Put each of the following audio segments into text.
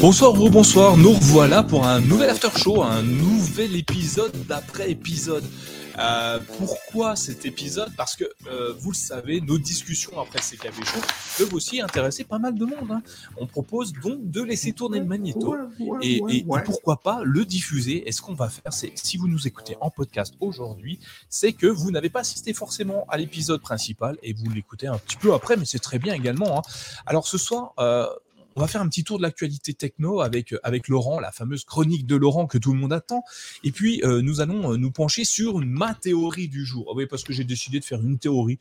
Bonsoir ou bonsoir, nous revoilà pour un nouvel after show, un nouvel épisode d'après épisode. Euh, pourquoi cet épisode? Parce que euh, vous le savez, nos discussions après ces cafés chauds peuvent aussi intéresser pas mal de monde. Hein. On propose donc de laisser tourner le magnéto et, et, pourquoi pas le diffuser. Et ce qu'on va faire, c'est si vous nous écoutez en podcast aujourd'hui, c'est que vous n'avez pas assisté forcément à l'épisode principal et vous l'écoutez un petit peu après, mais c'est très bien également. Hein. Alors ce soir, euh, on va faire un petit tour de l'actualité techno avec, euh, avec Laurent, la fameuse chronique de Laurent que tout le monde attend. Et puis, euh, nous allons euh, nous pencher sur ma théorie du jour. Ah oui, parce que j'ai décidé de faire une théorie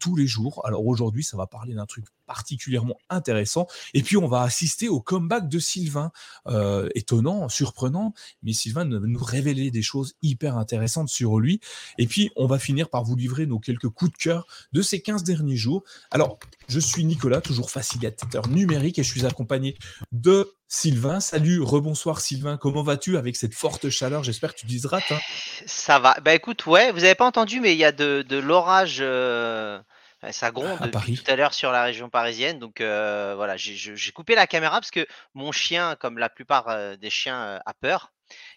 tous les jours. Alors aujourd'hui, ça va parler d'un truc particulièrement intéressant. Et puis, on va assister au comeback de Sylvain. étonnant, surprenant, mais Sylvain va nous révéler des choses hyper intéressantes sur lui. Et puis, on va finir par vous livrer nos quelques coups de cœur de ces 15 derniers jours. Alors, je suis Nicolas, toujours facilitateur numérique, et je suis accompagné de Sylvain. Salut, rebonsoir Sylvain, comment vas-tu avec cette forte chaleur? J'espère que tu dises hein. Ça va. Bah écoute, ouais, vous n'avez pas entendu, mais il y a de, l'orage. Euh, ça gronde à tout à l'heure sur la région parisienne. Donc euh, voilà, j'ai coupé la caméra parce que mon chien, comme la plupart euh, des chiens, a peur.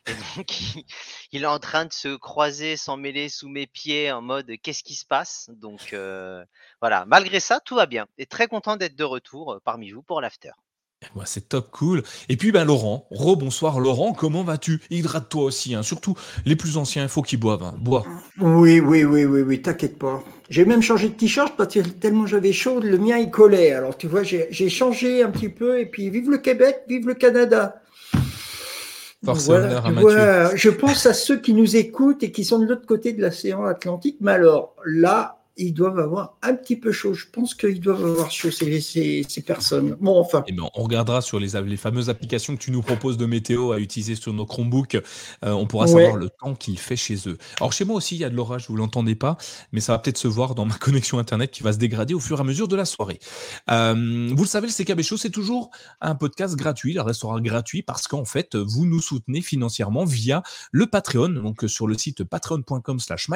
Et donc, il, est en train de se croiser, s'emmêler sous mes pieds en mode qu'est-ce qui se passe? Donc, euh, voilà, malgré ça, tout va bien. Et très content d'être de retour euh, parmi vous pour l'after. Moi, c'est top cool. Et puis, ben, Laurent, rebonsoir Laurent, comment vas-tu? Hydrate-toi aussi, hein. surtout les plus anciens, il faut qu'ils boivent. Hein. Bois. Oui, oui, oui, oui, oui, t'inquiète pas. J'ai même changé de t-shirt parce que tellement j'avais chaud, le mien il collait. Alors, tu vois, j'ai changé un petit peu et puis vive le Québec, vive le Canada. Voilà, je pense à ceux qui nous écoutent et qui sont de l'autre côté de l'océan Atlantique. Mais alors là, ils doivent avoir un petit peu chaud. Je pense qu'ils doivent avoir chaud, ces, ces, personnes. Bon, enfin. Et eh ben, on regardera sur les, les, fameuses applications que tu nous proposes de météo à utiliser sur nos Chromebooks. Euh, on pourra savoir le temps qu'il fait chez eux. Alors, chez moi aussi, il y a de l'orage, vous ne l'entendez pas, mais ça va peut-être se voir dans ma connexion Internet qui va se dégrader au fur et à mesure de la soirée. Euh, vous le savez, le CKB Show, c'est toujours un podcast gratuit. Il restera gratuit parce qu'en fait, vous nous soutenez financièrement via le Patreon. Donc, sur le site patreon.com slash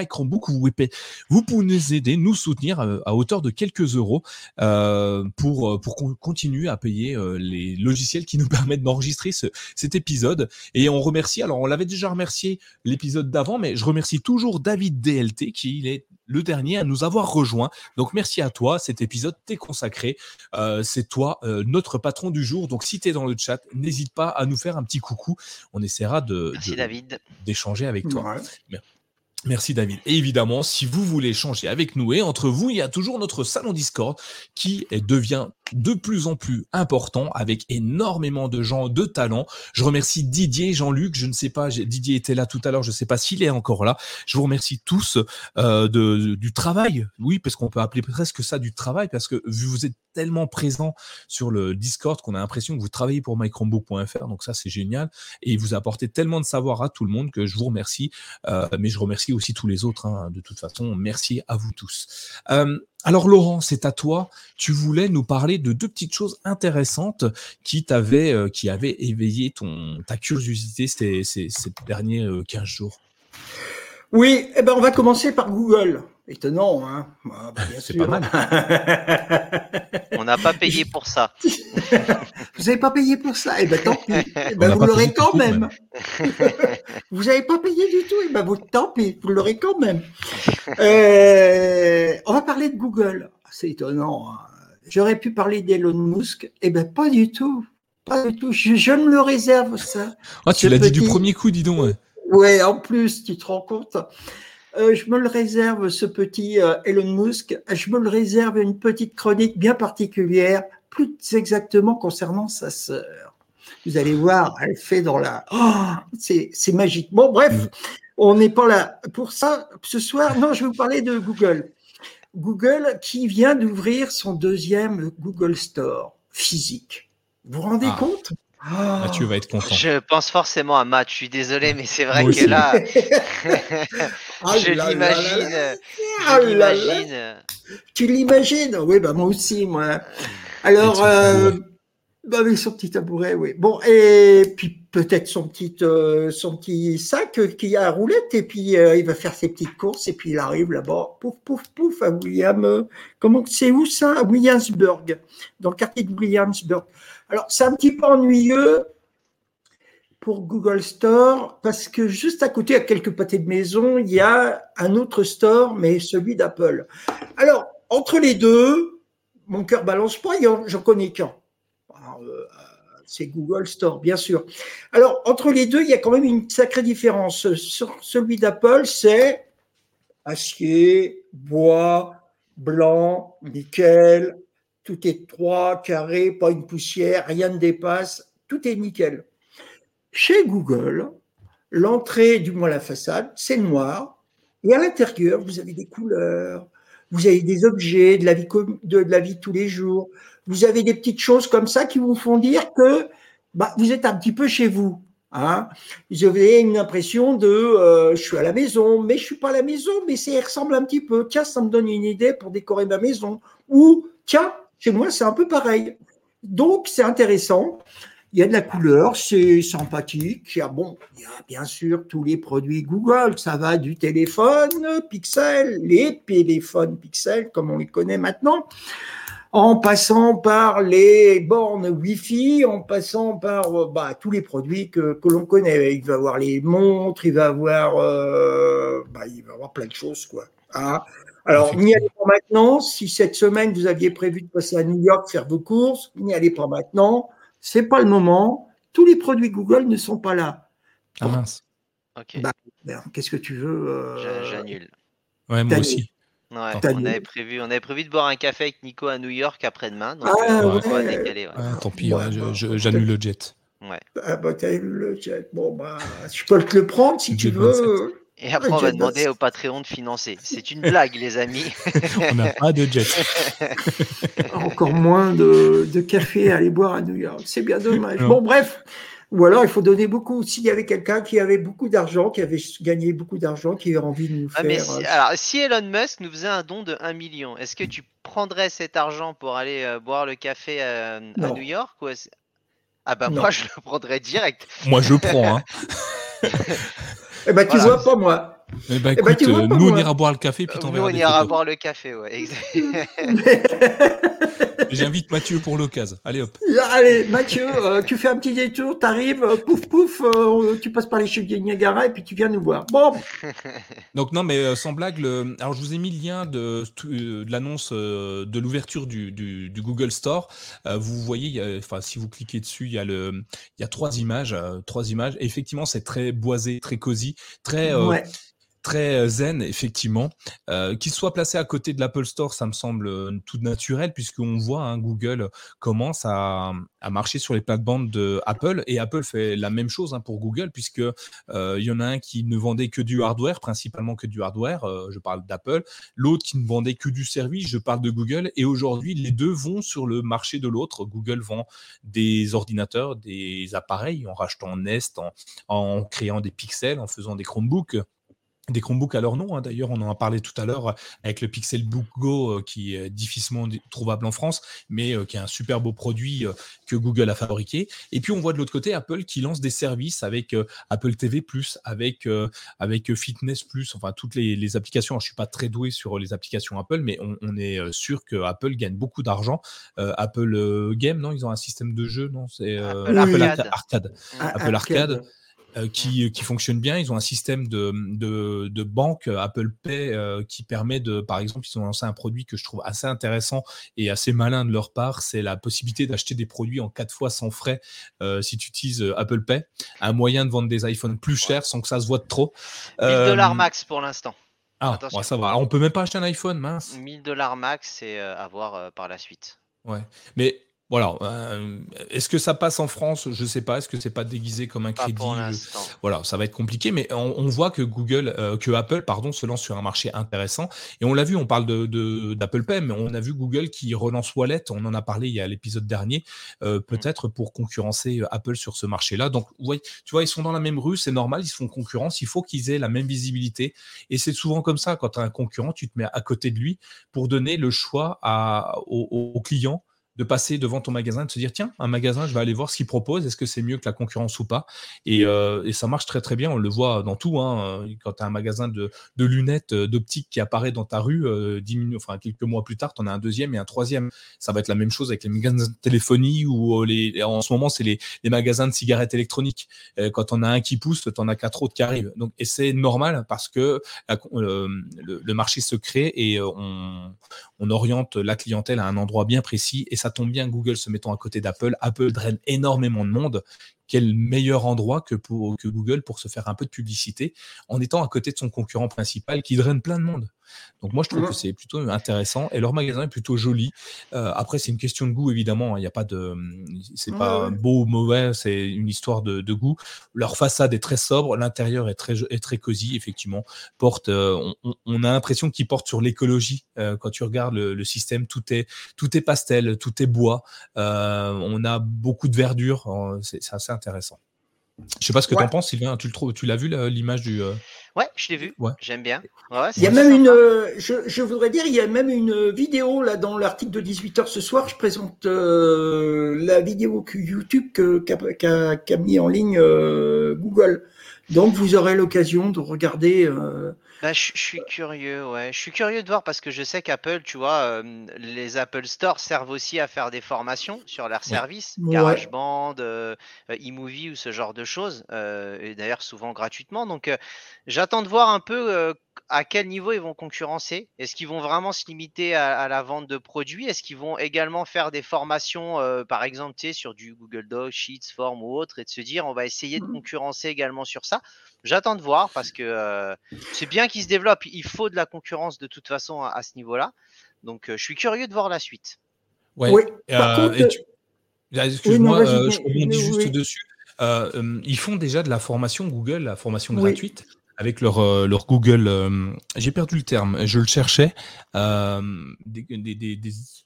vous pouvez nous aider nous soutenir euh, à, hauteur de quelques euros euh, pour, euh, pour qu'on continue à payer les logiciels qui nous permettent d'enregistrer cet épisode. Et on remercie, alors on l'avait déjà remercié l'épisode d'avant, mais je remercie toujours David DLT qui est le dernier à nous avoir rejoint. Donc merci à toi, cet épisode t'est consacré. c'est toi notre patron du jour. Donc si tu es dans le chat, n'hésite pas à nous faire un petit coucou. On essaiera de, d'échanger avec toi. Merci David. Et évidemment, si vous voulez échanger avec nous et entre vous, il y a toujours notre salon Discord qui devient de plus en plus important avec énormément de gens de talent. Je remercie Didier, Jean-Luc, je ne sais pas, Didier était là tout à l'heure, je ne sais pas s'il est encore là. Je vous remercie tous euh, de, du travail, oui, parce qu'on peut appeler presque ça du travail, parce que vu vous êtes tellement présent sur le Discord qu'on a l'impression que vous travaillez pour mychromebook.fr, donc ça c'est génial, et vous apportez tellement de savoir à tout le monde que je vous remercie, euh, mais je remercie aussi tous les autres, hein, de toute façon, merci à vous tous. Euh, alors Laurent, c'est à toi. Tu voulais nous parler de deux petites choses intéressantes qui euh, qui avaient éveillé ton ta curiosité ces, ces, derniers 15 euh, jours. Oui, eh ben on va commencer par Google. Étonnant, hein ah, bah, C'est pas mal. on n'a pas payé pour ça. vous n'avez pas payé pour ça? Eh ben tant pis. Eh ben, vous l'aurez quand même. vous n'avez pas payé du tout? Eh ben vous, tant pis, vous l'aurez quand même. Euh, on va parler de Google. C'est étonnant. Hein. J'aurais pu parler d'Elon Musk. Eh ben pas du tout. Pas du tout. Je, me le réserve ça. Ah, tu l'as dit du premier coup, dis donc. Ouais. ouais, en plus, tu te rends compte. Euh, je me le réserve, ce petit euh, Elon Musk, je me le réserve une petite chronique bien particulière, plus exactement concernant sa sœur. Vous allez voir, elle fait dans la... Oh, c'est magique. Bon, bref, on n'est pas là pour ça. Ce soir, non, je vais vous parler de Google. Google qui vient d'ouvrir son deuxième Google Store physique. Vous vous rendez ah. compte? Tu vas être content. Je pense forcément à Matt. Je suis désolé, mais c'est vrai que là, ah je l'imagine. Ah tu l'imagines? Oui, bah moi aussi, moi. Alors, euh, Bah, avec son petit tabouret, oui. Bon, et puis peut-être son petit, euh, son petit sac qui a à roulette, et puis euh, il va faire ses petites courses, et puis il arrive là-bas, pouf, pouf, pouf, à William. Euh, comment c'est où ça? À Williamsburg, dans le quartier de Williamsburg. Alors, c'est un petit peu ennuyeux pour Google Store, parce que juste à côté, à quelques pâtés de maison, il y a un autre store, mais celui d'Apple. Alors, entre les deux, mon cœur balance pas, j'en connais qu'un. Euh, c'est Google Store, bien sûr. Alors, entre les deux, il y a quand même une sacrée différence. Celui d'Apple, c'est acier, bois, blanc, nickel, tout est droit, carré, pas une poussière, rien ne dépasse, tout est nickel. Chez Google, l'entrée, du moins la façade, c'est noir, et à l'intérieur, vous avez des couleurs, vous avez des objets de la vie de, la vie de tous les jours, vous avez des petites choses comme ça qui vous font dire que bah, vous êtes un petit peu chez vous. Hein. Vous avez une impression de euh, je suis à la maison, mais je suis pas à la maison, mais ça ressemble un petit peu. Tiens, ça me donne une idée pour décorer ma maison. Ou tiens, chez moi, c'est un peu pareil. Donc, c'est intéressant. Il y a de la couleur, c'est sympathique. Il y a, bon, il y a bien sûr tous les produits Google. Ça va du téléphone Pixel, les téléphones Pixel, comme on les connaît maintenant, en passant par les bornes Wi-Fi, en passant par euh, bah, tous les produits que, que l'on connaît. Il va avoir les montres, il va avoir, euh, bah, il va avoir plein de choses, quoi. Hein. Alors, n'y allez pas maintenant. Si cette semaine vous aviez prévu de passer à New York faire vos courses, n'y allez pas maintenant. C'est pas le moment. Tous les produits Google ne sont pas là. Ah mince. Ok. Bah, Qu'est-ce que tu veux euh... J'annule. Ouais, moi aussi. Ouais, on, avait prévu, on avait prévu de boire un café avec Nico à New York après-demain. Donc ah, on va décaler. Ouais. Ah, tant pis, j'annule le jet. Ouais. Ah bah t'as le jet. Bon bah, je peux te le prendre si tu veux. Et après, on va demander au Patreon de financer. C'est une blague, les amis. on n'a pas de jet. Encore moins de, de, café à aller boire à New York. C'est bien dommage. Bon, bref. Ou alors, il faut donner beaucoup. S'il y avait quelqu'un qui avait beaucoup d'argent, qui avait gagné beaucoup d'argent, qui avait envie de nous ah, faire. Mais alors, si Elon Musk nous faisait un don de 1 million, est-ce que tu prendrais cet argent pour aller euh, boire le café euh, à New York ou Ah, bah, moi, je le prendrais direct. Moi, je prends. Hein. Eh ben, tu vois pas moi. Eh ben, eh ben écoute, nous, on ira boire le café, puis Nous, on ira boire le café, ouais. J'invite Mathieu pour l'occasion. Allez hop. Allez, Mathieu, euh, tu fais un petit détour, tu arrives, euh, pouf pouf, euh, tu passes par les chutes de Niagara et puis tu viens nous voir. Bon. Donc non, mais sans blague, le... alors je vous ai mis le lien de, de l'annonce de l'ouverture du, du, du, Google Store. vous voyez, enfin si vous cliquez dessus, il y a le, il y a trois images, trois images. Et effectivement, c'est très boisé, très cosy, très. Ouais très euh, zen, effectivement. Euh, qu'il soit placé à côté de l'Apple Store, ça me semble euh, tout naturel, puisqu'on voit hein, Google commence à, marcher sur les plates-bandes de Apple, et Apple fait la même chose hein, pour Google, puisque il y en a un qui ne vendait que du hardware, principalement que du hardware, je parle d'Apple, l'autre qui ne vendait que du service, je parle de Google, et aujourd'hui les deux vont sur le marché de l'autre. Google vend des ordinateurs, des appareils, en rachetant Nest, en créant des pixels, en faisant des Chromebooks des Chromebooks à leur nom. Hein. D'ailleurs, on en a parlé tout à l'heure euh, avec le Pixelbook Go, euh, qui est difficilement trouvable en France, mais euh, qui est un super beau produit que Google a fabriqué. Et puis, on voit de l'autre côté Apple qui lance des services avec Apple TV+, avec, avec Fitness+, enfin toutes les, applications. je je suis pas très doué sur les applications Apple, mais on, est sûr que Apple gagne beaucoup d'argent. Apple Game, non Ils ont un système de jeu, non C'est Apple, Arcade. Apple Arcade qui, qui fonctionne bien. Ils ont un système de, de, de banque euh, Apple Pay euh, qui permet de, par exemple, ils ont lancé un produit que je trouve assez intéressant et assez malin de leur part, c'est la possibilité d'acheter des produits en quatre fois sans frais si tu utilises Apple Pay. Un moyen de vendre des iPhones plus chers sans que ça se voie de trop. 1000 dollars max pour l'instant. Ah, ça va. On peut même pas acheter un iPhone, mince. 1000 dollars max, c'est à voir par la suite. Ouais, mais voilà. Euh, est-ce que ça passe en France? Je ne sais pas. Est-ce que c'est pas déguisé comme un crédit Voilà, ça va être compliqué, mais on, voit que Google, euh, que Apple, pardon, se lance sur un marché intéressant. Et on l'a vu. On parle de d'Apple Pay, mais on a vu Google qui relance Wallet. On en a parlé il y a l'épisode dernier, euh, mmh. peut-être pour concurrencer Apple sur ce marché-là. Donc, oui, tu vois, ils sont dans la même rue. C'est normal. Ils se font concurrence. Il faut qu'ils aient la même visibilité. Et c'est souvent comme ça. Quand tu as un concurrent, tu te mets à côté de lui pour donner le choix à, aux clients de passer devant ton magasin, de se dire tiens, un magasin, je vais aller voir ce qu'il propose, est-ce que c'est mieux que la concurrence ou pas? Et, euh, et, ça marche très très bien, on le voit dans tout. Hein. Quand tu as un magasin de, de lunettes euh, d'optique qui apparaît dans ta rue, euh, minutes, enfin, quelques mois plus tard, tu en as un deuxième et un troisième. Ça va être la même chose avec les magasins de téléphonie ou les, en ce moment, c'est les, les, magasins de cigarettes électroniques. quand on a un qui pousse, tu en as quatre autres qui arrivent. Donc, et c'est normal parce que le, le, marché se crée et on, on oriente la clientèle à un endroit bien précis et ça tombe bien, Google se mettant à côté d'Apple. Apple draine énormément de monde quel meilleur endroit que, pour, que Google pour se faire un peu de publicité en étant à côté de son concurrent principal qui draine plein de monde. Donc moi je trouve que c'est plutôt intéressant et leur magasin est plutôt joli. Euh, après c'est une question de goût évidemment, hein. il n'y a pas de, c'est pas beau ou mauvais, c'est une histoire de, goût. Leur façade est très sobre, l'intérieur est très est très cosy effectivement. Porte, euh, on, a l'impression qu'ils portent sur l'écologie euh, quand tu regardes le, système, tout est tout est pastel, tout est bois. on a beaucoup de verdure, c'est assez intéressant. Je sais pas ce que tu en penses, Sylvain. Tu, le tu l'as vu l'image du. Euh ouais, je l'ai vu. J'aime bien. il y a même une. Euh, je, voudrais dire, il y a même une vidéo là dans l'article de 18h ce soir. Je présente euh, la vidéo YouTube qu'a mis en ligne Google. Donc vous aurez l'occasion de regarder bah, je, suis curieux, ouais. Je suis curieux de voir parce que je sais qu'Apple, tu vois, euh, les Apple Store servent aussi à faire des formations sur leurs services, GarageBand, euh, euh, eMovie ou ce genre de choses, et d'ailleurs souvent gratuitement. Donc, j'attends de voir un peu à quel niveau ils vont concurrencer? Est-ce qu'ils vont vraiment se limiter à, la vente de produits? Est-ce qu'ils vont également faire des formations, par exemple, sur du Google Docs, Sheets, Form ou autre, et de se dire on va essayer de mmh. concurrencer également sur ça? J'attends de voir parce que euh, c'est bien qu'il se développe. Il faut de la concurrence de toute façon à, ce niveau-là. Donc, euh, je suis curieux de voir la suite. Ouais. Oui. Euh, excuse-moi, je rebondis juste dessus. ils font déjà de la formation Google, la formation gratuite? Avec leur, leur Google, j'ai perdu le terme, je le cherchais, des, des, des,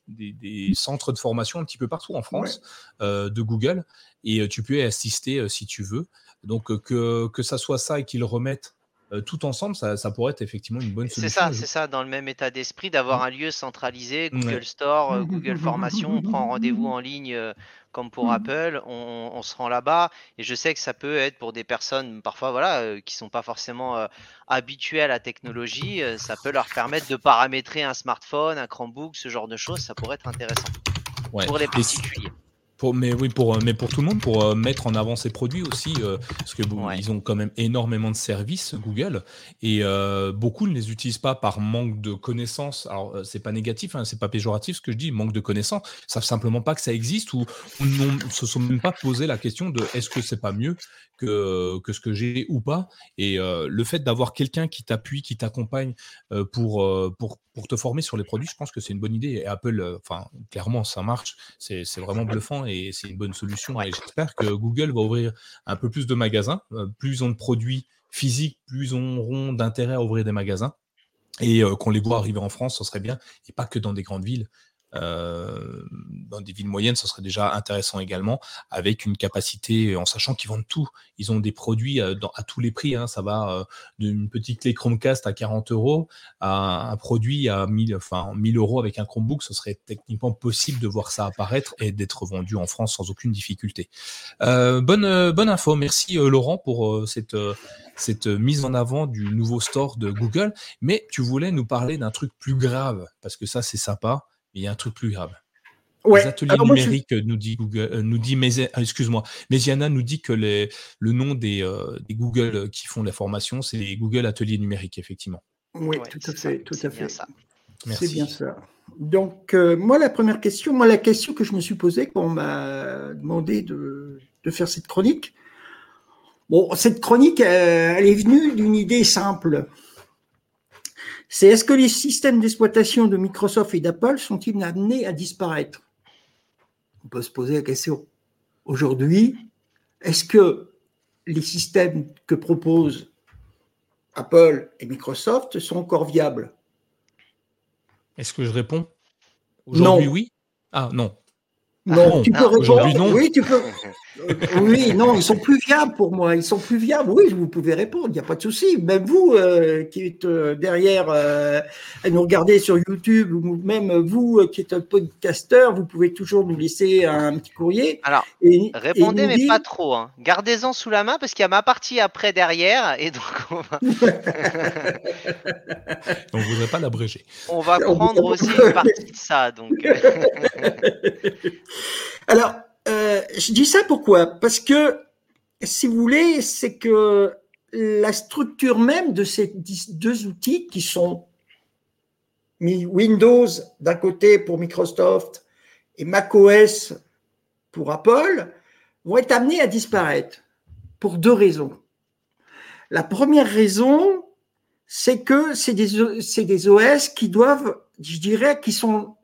des, centres de formation un petit peu partout en France de Google, et tu peux y assister si tu veux. Donc euh, que, que ça soit ça et qu'ils remettent euh, tout ensemble, ça, ça, pourrait être effectivement une bonne solution. C'est ça, c'est ça, dans le même état d'esprit, d'avoir un lieu centralisé, Google Store, euh, Google Formation, on prend rendez-vous en ligne comme pour Apple, on, se rend là-bas, et je sais que ça peut être pour des personnes parfois voilà qui sont pas forcément habituées à la technologie, ça peut leur permettre de paramétrer un smartphone, un Chromebook, ce genre de choses, ça pourrait être intéressant. Pour les particuliers mais oui, pour, euh, mais pour tout le monde, pour euh, mettre en avant ses produits aussi, euh, parce que ils ont quand même énormément de services Google et beaucoup ne les utilisent pas par manque de connaissances. Alors c'est pas négatif, hein, c'est pas péjoratif ce que je dis, manque de connaissances, ils savent simplement pas que ça existe ou, ou ne se sont même pas posé la question de est-ce que c'est pas mieux que, que ce que j'ai ou pas. Et le fait d'avoir quelqu'un qui t'appuie, qui t'accompagne pour, pour, pour te former sur les produits, je pense que c'est une bonne idée. Et Apple, enfin clairement ça marche, c'est vraiment bluffant et c'est une bonne solution. Et j'espère que Google va ouvrir un peu plus de magasins. Euh, plus on de produits physiques, plus on auront d'intérêt à ouvrir des magasins. Et euh, qu'on les voit arriver en France, ce serait bien. Et pas que dans des grandes villes. Euh, dans des villes moyennes, ce serait déjà intéressant également, avec une capacité, en sachant qu'ils vendent tout. Ils ont des produits à, tous les prix. Hein. ça va d'une petite clé Chromecast à 40 euros à un produit à 1000, enfin, 1000 euros avec un Chromebook. Ce serait techniquement possible de voir ça apparaître et d'être vendu en France sans aucune difficulté. bonne, bonne info. Merci Laurent pour cette cette mise en avant du nouveau store de Google, mais tu voulais nous parler d'un truc plus grave, parce que ça c'est sympa, il y a un truc plus grave. Les ateliers numériques nous dit Google, euh, nous dit ah, excuse-moi, Mesiana nous dit que les, le nom des, euh, des, Google qui font la formation, c'est les Google Ateliers numériques, effectivement. Oui, tout à fait, tout à fait. C'est bien ça. Donc, euh, moi, la première question, moi, la question que je me suis posée quand on m'a demandé de, de, faire cette chronique, bon, cette chronique, elle est venue d'une idée simple c'est est-ce que les systèmes d'exploitation de Microsoft et d'Apple sont-ils amenés à disparaître? On peut se poser la question. Aujourd'hui, est-ce que les systèmes que proposent Apple et Microsoft sont encore viables? Est-ce que je réponds? Aujourd'hui, oui? Ah, non. Non, tu peux répondre. Non. Oui, tu peux. Euh, oui, non, ils sont plus viables pour moi. Ils sont plus viables. Oui, vous pouvez répondre, il n'y a pas de souci. Même vous euh, qui êtes euh, derrière à nous regarder sur YouTube, ou même vous qui êtes un podcasteur, vous pouvez toujours nous laisser un petit courrier. Alors, et, répondez, mais pas trop. Hein. Gardez-en sous la main parce qu'il y a ma partie après derrière. Et donc, on va. on ne voudrait pas l'abréger. On va prendre aussi une partie de ça. Donc. Alors, euh, je dis ça pourquoi? Parce que, si vous voulez, c'est que la structure même de ces deux outils qui sont Windows d'un côté pour Microsoft et macOS pour Apple vont être amenés à disparaître pour deux raisons. La première raison, c'est que c'est des, des OS qui doivent, je dirais, qui sont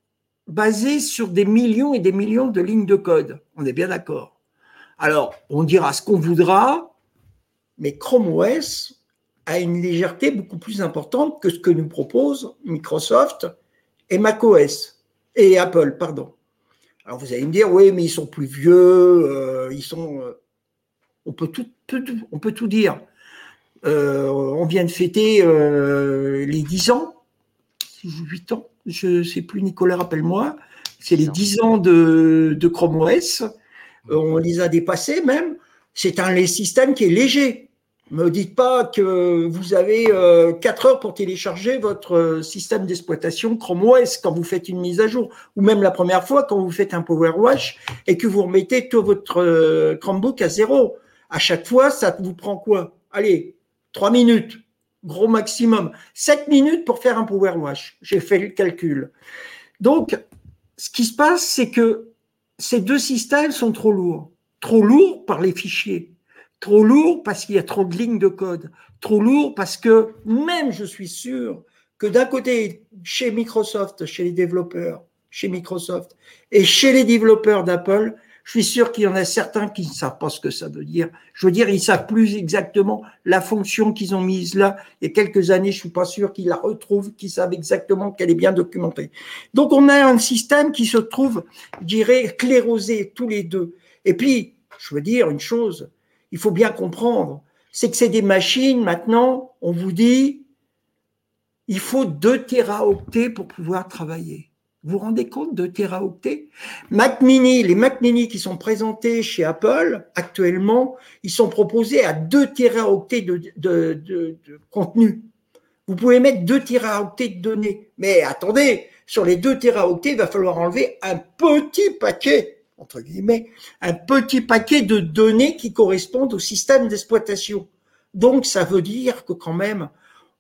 basé sur des millions et des millions de lignes de code. On est bien d'accord. Alors, on dira ce qu'on voudra, mais Chrome OS a une légèreté beaucoup plus importante que ce que nous propose Microsoft et macOS et Apple, pardon. Alors vous allez me dire, oui, mais ils sont plus vieux, euh, ils sont. Euh, on peut tout, dire. Euh, on vient de fêter les 10 ans, 8 ans je ne sais plus, Nicolas, rappelle-moi, c'est les 10 ans de, de Chrome OS. Euh, on les a dépassés même. C'est un système qui est léger. Ne me dites pas que vous avez 4 euh, heures pour télécharger votre euh, système d'exploitation Chrome OS quand vous faites une mise à jour, ou même la première fois quand vous faites un Power Wash et que vous remettez tout votre Chromebook à zéro. À chaque fois, ça vous prend quoi? Allez, 3 minutes gros maximum. 7 minutes pour faire un power wash. J'ai fait le calcul. Donc, ce qui se passe, c'est que ces deux systèmes sont trop lourds. Trop lourds par les fichiers. Trop lourds parce qu'il y a trop de lignes de code. Trop lourds parce que même je suis sûr que d'un côté, chez Microsoft, chez les développeurs, chez Microsoft et chez les développeurs d'Apple, je suis sûr qu'il y en a certains qui ne savent pas ce que ça veut dire. Je veux dire, ils savent plus exactement la fonction qu'ils ont mise là. Il y a quelques années, je suis pas sûr qu'ils la retrouvent, qu'ils savent exactement qu'elle est bien documentée. Donc, on a un système qui se trouve, je dirais, clérosé tous les deux. Et puis, je veux dire une chose, il faut bien comprendre, c'est que c'est des machines, maintenant, on vous dit, il faut 2 téraoctets pour pouvoir travailler. Vous vous rendez compte de teraoctets Mac Mini, les Mac Mini qui sont présentés chez Apple actuellement, ils sont proposés à 2 teraoctets de, de, contenu. Vous pouvez mettre 2 teraoctets de données. Mais attendez, sur les 2 teraoctets, il va falloir enlever un petit paquet, entre guillemets, un petit paquet de données qui correspondent au système d'exploitation. Donc, ça veut dire que quand même,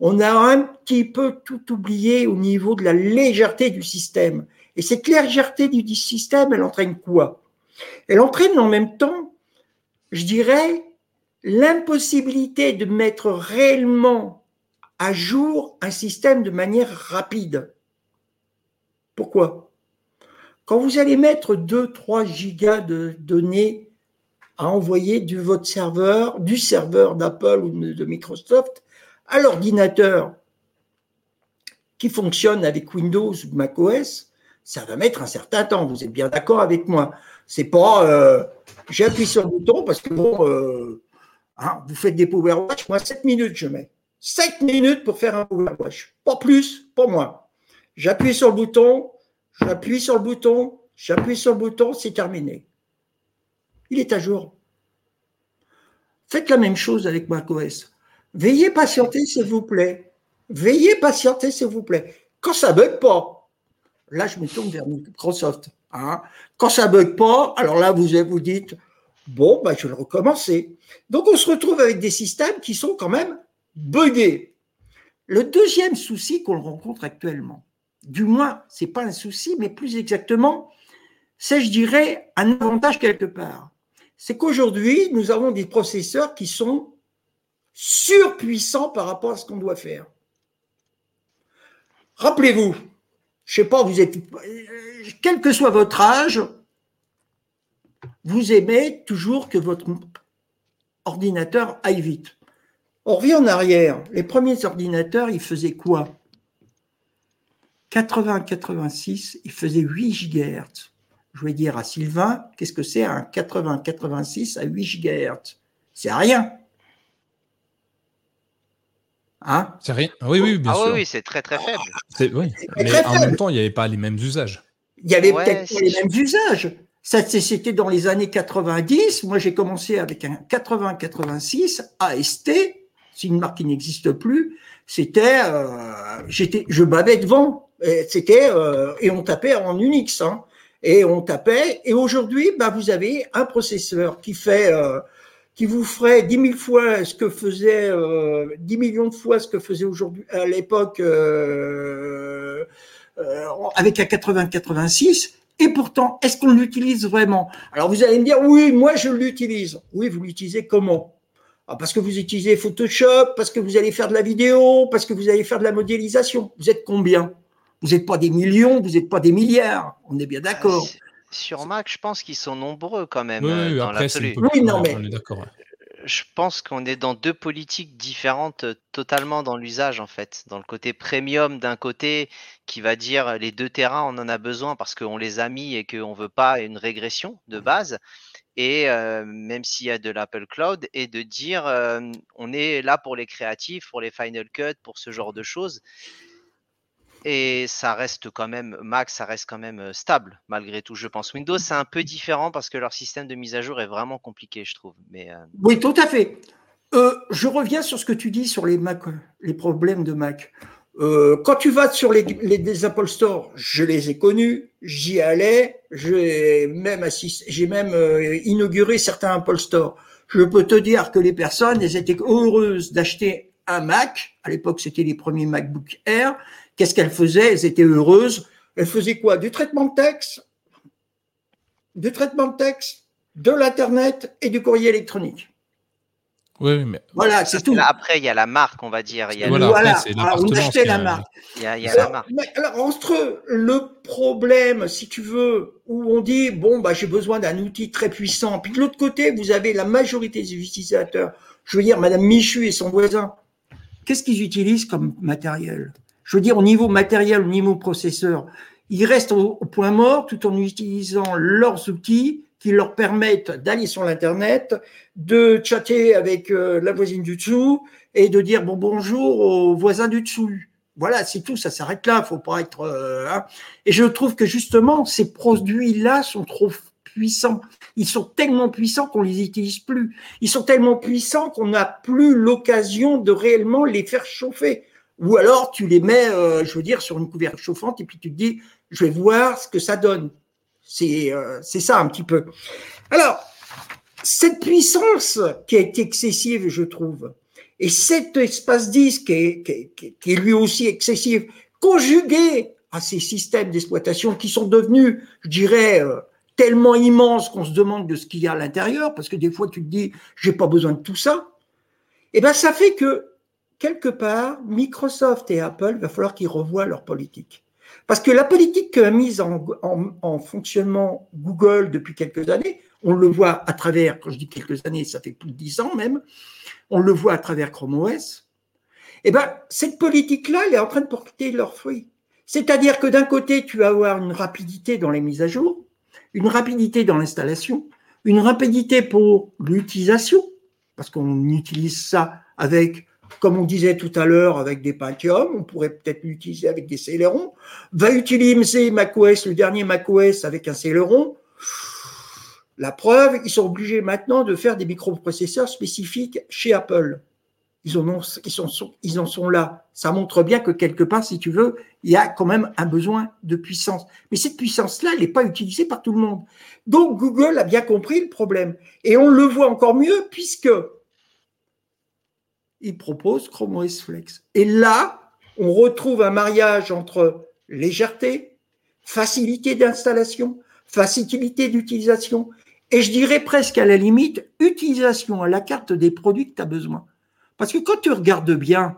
on a un petit peu tout oublié au niveau de la légèreté du système. Et cette légèreté du système, elle entraîne quoi? Elle entraîne en même temps, je dirais, l'impossibilité de mettre réellement à jour un système de manière rapide. Pourquoi? Quand vous allez mettre 2-3 gigas de données à envoyer du votre serveur, du serveur d'Apple ou de Microsoft, à l'ordinateur qui fonctionne avec Windows ou macOS, ça va mettre un certain temps. Vous êtes bien d'accord avec moi C'est pas euh, j'appuie sur le bouton parce que bon, euh, hein, vous faites des power wash, moi 7 minutes je mets. 7 minutes pour faire un power wash. Pas plus, pas moins. J'appuie sur le bouton, j'appuie sur le bouton, j'appuie sur le bouton, c'est terminé. Il est à jour. Faites la même chose avec macOS. Veuillez patienter, s'il vous plaît. Veuillez patienter, s'il vous plaît. Quand ça bug pas, là, je me tourne vers Microsoft. Hein. Quand ça bug pas, alors là, vous vous dites, bon, bah, je vais le recommencer. Donc, on se retrouve avec des systèmes qui sont quand même buggés. Le deuxième souci qu'on rencontre actuellement, du moins, c'est pas un souci, mais plus exactement, c'est, je dirais, un avantage quelque part. C'est qu'aujourd'hui, nous avons des processeurs qui sont surpuissant par rapport à ce qu'on doit faire. Rappelez-vous, je sais pas, vous êtes, quel que soit votre âge, vous aimez toujours que votre ordinateur aille vite. On revient en arrière. Les premiers ordinateurs, ils faisaient quoi? 80-86, ils faisaient 8 GHz. je vais dire à Sylvain, qu'est-ce que c'est un 80-86 à 8 GHz C'est rien. Hein c'est rien. Oui, oui, bien ah, sûr. Oui, c'est très très faible. Oui. Mais en même temps, il n'y avait pas les mêmes usages. Il y avait peut-être pas les mêmes usages. C'était dans les années 90. Moi, j'ai commencé avec un 80-86 AST. C'est une marque qui n'existe plus. C'était, euh, j'étais, je bavais devant. C'était euh, et on tapait en Unix. Hein, et on tapait. Et aujourd'hui, bah, vous avez un processeur qui fait euh, qui vous ferait 10 000 fois ce que faisait, euh, 10 millions de fois ce que faisait aujourd'hui, à l'époque, euh, euh, avec un 80-86. Et pourtant, est-ce qu'on l'utilise vraiment? Alors vous allez me dire, oui, moi je l'utilise. Oui, vous l'utilisez comment? Ah, Parce que vous utilisez Photoshop, parce que vous allez faire de la vidéo, parce que vous allez faire de la modélisation. Vous êtes combien? Vous n'êtes pas des millions, vous n'êtes pas des milliards. On est bien d'accord. Sur Mac, je pense qu'ils sont nombreux quand même. Oui, dans l'absolu. Oui, non, mais. Je pense qu'on est dans deux politiques différentes totalement dans l'usage en fait. Dans le côté premium d'un côté qui va dire les deux terrains on en a besoin parce qu'on les a mis et qu'on ne veut pas une régression de base. Et même s'il y a de l'Apple Cloud, et de dire on est là pour les créatifs, pour les Final Cut, pour ce genre de choses. Et ça reste quand même, Mac, ça reste quand même stable malgré tout, je pense. Windows, c'est un peu différent parce que leur système de mise à jour est vraiment compliqué, je trouve. Oui, tout à fait. je reviens sur ce que tu dis sur les Mac, les problèmes de Mac. quand tu vas sur les, Apple Store, je les ai connus, j'y allais, j'ai même, j'ai même inauguré certains Apple Store. Je peux te dire que les personnes, elles étaient heureuses d'acheter un Mac. À l'époque, c'était les premiers MacBook Air Qu'est-ce qu'elles faisaient? Elles étaient heureuses. Elles faisaient quoi? Du traitement de texte, du traitement de texte, de l'Internet et du courrier électronique. Oui, mais voilà, c'est tout. après, il y a la marque, on va dire. Il y a voilà, on achetait la marque. Il y a, la marque. alors, entre le problème, si tu veux, où on dit bon, bah, j'ai besoin d'un outil très puissant, puis de l'autre côté, vous avez la majorité des utilisateurs. Je veux dire, Madame Michu et son voisin. Qu'est-ce qu'ils utilisent comme matériel? Je veux dire, au niveau matériel, au niveau processeur, ils restent au, point mort tout en utilisant leurs outils qui leur permettent d'aller sur l'Internet, de chatter avec euh, la voisine du dessous et de dire bon bonjour au voisin du dessous. Voilà, c'est tout, ça s'arrête là, faut pas être. Euh, hein. Et je trouve que justement, ces produits-là sont trop puissants. Ils sont tellement puissants qu'on les utilise plus. Ils sont tellement puissants qu'on n'a plus l'occasion de réellement les faire chauffer. Ou alors tu les mets, euh, je veux dire, sur une couverture chauffante et puis tu te dis, je vais voir ce que ça donne. C'est euh, ça un petit peu. Alors, cette puissance qui est excessive, je trouve, et cet espace disque qui est, lui aussi excessif, conjugué à ces systèmes d'exploitation qui sont devenus, je dirais, euh, tellement immenses qu'on se demande de ce qu'il y a à l'intérieur, parce que des fois tu te dis, j'ai pas besoin de tout ça. Et eh ben ça fait que quelque part, Microsoft et Apple, il va falloir qu'ils revoient leur politique. Parce que la politique qu'a mise en, fonctionnement Google depuis quelques années, on le voit à travers, quand je dis quelques années, ça fait plus de dix ans même, on le voit à travers Chrome OS, eh ben, cette politique-là, elle est en train de porter leurs fruits. C'est-à-dire que d'un côté, tu vas avoir une rapidité dans les mises à jour, une rapidité dans l'installation, une rapidité pour l'utilisation, parce qu'on utilise ça avec comme on disait tout à l'heure avec des Pentium, on pourrait peut-être l'utiliser avec des Celeron. Va utiliser macOS, le dernier macOS avec un Celeron. La preuve, ils sont obligés maintenant de faire des microprocesseurs spécifiques chez Apple. Ils ils en sont là. Ça montre bien que quelque part, si tu veux, il y a quand même un besoin de puissance. Mais cette puissance-là, elle n'est pas utilisée par tout le monde. Donc Google a bien compris le problème. Et on le voit encore mieux puisque il propose Chrome OS Flex. Et là, on retrouve un mariage entre légèreté, facilité d'installation, facilité d'utilisation, et je dirais presque à la limite, utilisation à la carte des produits que tu as besoin. Parce que quand tu regardes bien,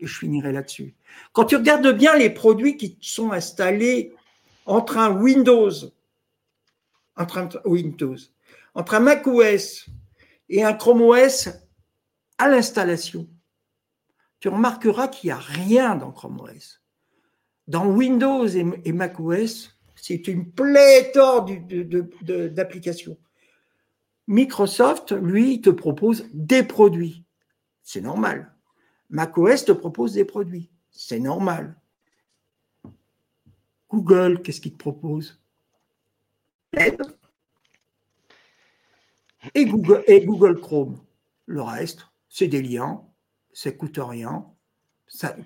et je finirai là-dessus, quand tu regardes bien les produits qui sont installés entre un Windows, entre un Windows, entre un Mac OS et un Chrome OS, à l'installation, tu remarqueras qu'il n'y a rien dans Chrome OS. Dans Windows et, macOS, C'est une pléthore d'applications. Microsoft, lui, te propose des produits. C'est normal. macOS te propose des produits. C'est normal. Google, qu'est-ce qu'il te propose? Et Google Chrome. Le reste, c'est des liens, ça coûte rien.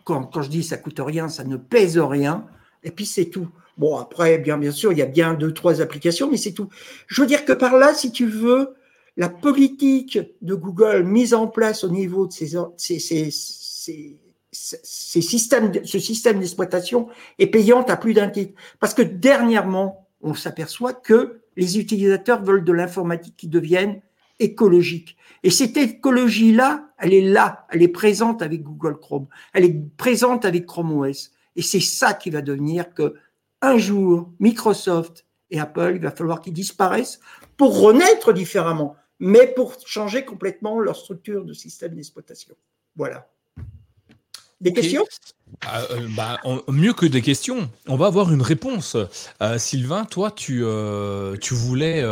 Quand, je dis ça coûte rien, ça ne pèse rien. Et puis c'est tout. Bon, après, bien, bien sûr, il y a bien deux, trois applications, mais c'est tout. Je veux dire que par là, si tu veux, la politique de Google mise en place au niveau de ces, systèmes, ce système d'exploitation est payante à plus d'un titre. Parce que dernièrement, on s'aperçoit que les utilisateurs veulent de l'informatique qui devienne écologique. Et cette écologie-là, elle est là, elle est présente avec Google Chrome, elle est présente avec Chrome OS. Et c'est ça qui va devenir que un jour, Microsoft et Apple, il va falloir qu'ils disparaissent pour renaître différemment, mais pour changer complètement leur structure de système d'exploitation. Voilà. Des questions? Ah, euh, bah, Mieux que des questions, on va avoir une réponse. Euh, Sylvain, toi, tu, euh, tu voulais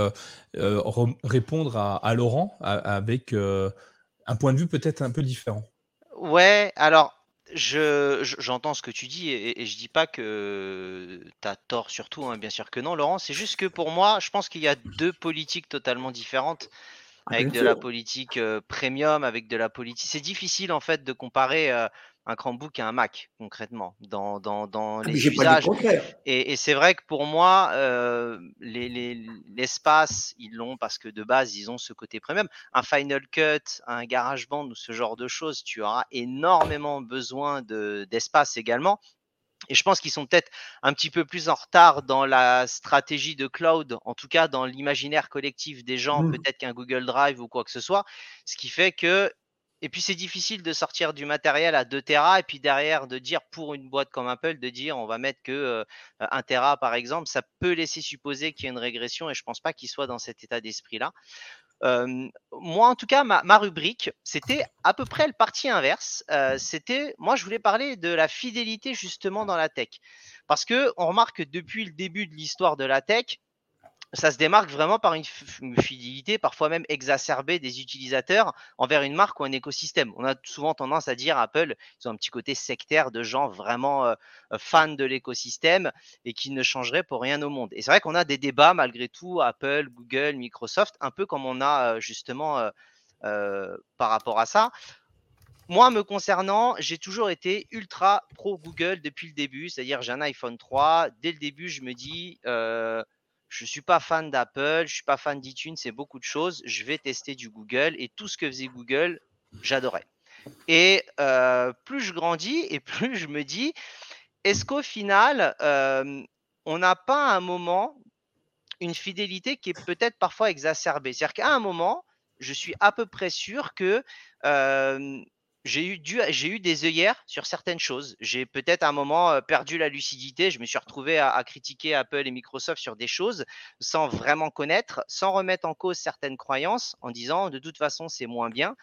répondre à, Laurent avec un point de vue peut-être un peu différent. Ouais, alors je, j'entends ce que tu dis et, je dis pas que tu as tort surtout, hein, bien sûr que non, Laurent. C'est juste que pour moi, je pense qu'il y a deux politiques totalement différentes. Ah, avec de la politique premium, avec de la politique. C'est difficile en fait de comparer un Chromebook et un Mac, concrètement, dans, dans, dans ah, les usages. Et, et c'est vrai que pour moi, euh, l'espace, ils l'ont parce que de base, ils ont ce côté premium. Un Final Cut, un GarageBand ou ce genre de choses, tu auras énormément besoin d'espace également. Et je pense qu'ils sont peut-être un petit peu plus en retard dans la stratégie de cloud, en tout cas dans l'imaginaire collectif des gens, mmh. peut-être qu'un Google Drive ou quoi que ce soit. Ce qui fait que et puis c'est difficile de sortir du matériel à 2 Tera et puis derrière de dire pour une boîte comme Apple de dire on va mettre que 1 Tera par exemple, ça peut laisser supposer qu'il y a une régression et je pense pas qu'il soit dans cet état d'esprit là. moi en tout cas ma, rubrique c'était à peu près le parti inverse. c'était moi je voulais parler de la fidélité justement dans la tech parce que on remarque que depuis le début de l'histoire de la tech ça se démarque vraiment par une, fidélité, parfois même exacerbée des utilisateurs envers une marque ou un écosystème. On a souvent tendance à dire Apple, ils ont un petit côté sectaire de gens vraiment euh, euh, fans de l'écosystème et qui ne changeraient pour rien au monde. Et c'est vrai qu'on a des débats malgré tout, Apple, Google, Microsoft, un peu comme on a euh, justement par rapport à ça. Moi, me concernant, j'ai toujours été ultra pro Google depuis le début, c'est-à-dire j'ai un iPhone 3. Dès le début, je me dis, je suis pas fan d'Apple, je suis pas fan d'iTunes, c'est beaucoup de choses. Je vais tester du Google et tout ce que faisait Google, j'adorais. Et euh, plus je grandis et plus je me dis, est-ce qu'au final, euh, on n'a pas un moment une fidélité qui est peut-être parfois exacerbée? C'est-à-dire qu'à un moment, je suis à peu près sûr que euh, j'ai eu, des œillères sur certaines choses. J'ai peut-être à un moment perdu la lucidité. Je me suis retrouvé à, critiquer Apple et Microsoft sur des choses sans vraiment connaître, sans remettre en cause certaines croyances en disant de toute façon c'est moins bien.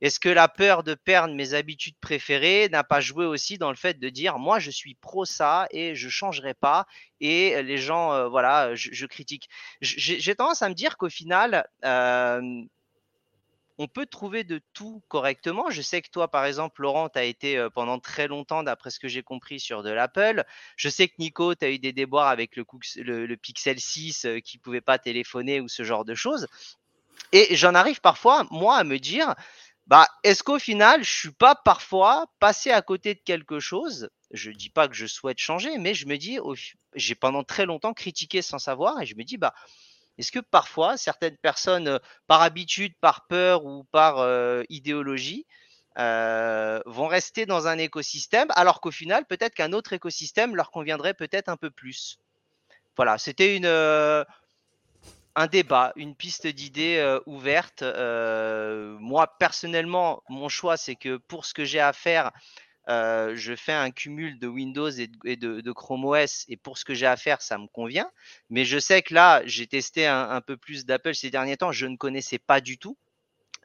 Est-ce que la peur de perdre mes habitudes préférées n'a pas joué aussi dans le fait de dire moi je suis pro ça et je changerai pas et les gens voilà je, critique. J'ai tendance à me dire qu'au final on peut trouver de tout correctement. Je sais que toi, par exemple, Laurent, tu as été pendant très longtemps, d'après ce que j'ai compris, sur de l'Apple. Je sais que Nico, tu as eu des déboires avec le, Pixel 6 qui ne pouvait pas téléphoner ou ce genre de choses. Et j'en arrive parfois, moi, à me dire, bah, est-ce qu'au final, je suis pas parfois passé à côté de quelque chose? Je dis pas que je souhaite changer, mais je me dis, j'ai pendant très longtemps critiqué sans savoir, et je me dis, bah, est-ce que parfois certaines personnes, par habitude, par peur ou par idéologie, vont rester dans un écosystème alors qu'au final, peut-être qu'un autre écosystème leur conviendrait peut-être un peu plus? Voilà, c'était une, un débat, une piste d'idées ouverte. moi, personnellement, mon choix, c'est que pour ce que j'ai à faire, euh, je fais un cumul de Windows et de, Chrome OS et pour ce que j'ai à faire, ça me convient. Mais je sais que là, j'ai testé un, peu plus d'Apple ces derniers temps, je ne connaissais pas du tout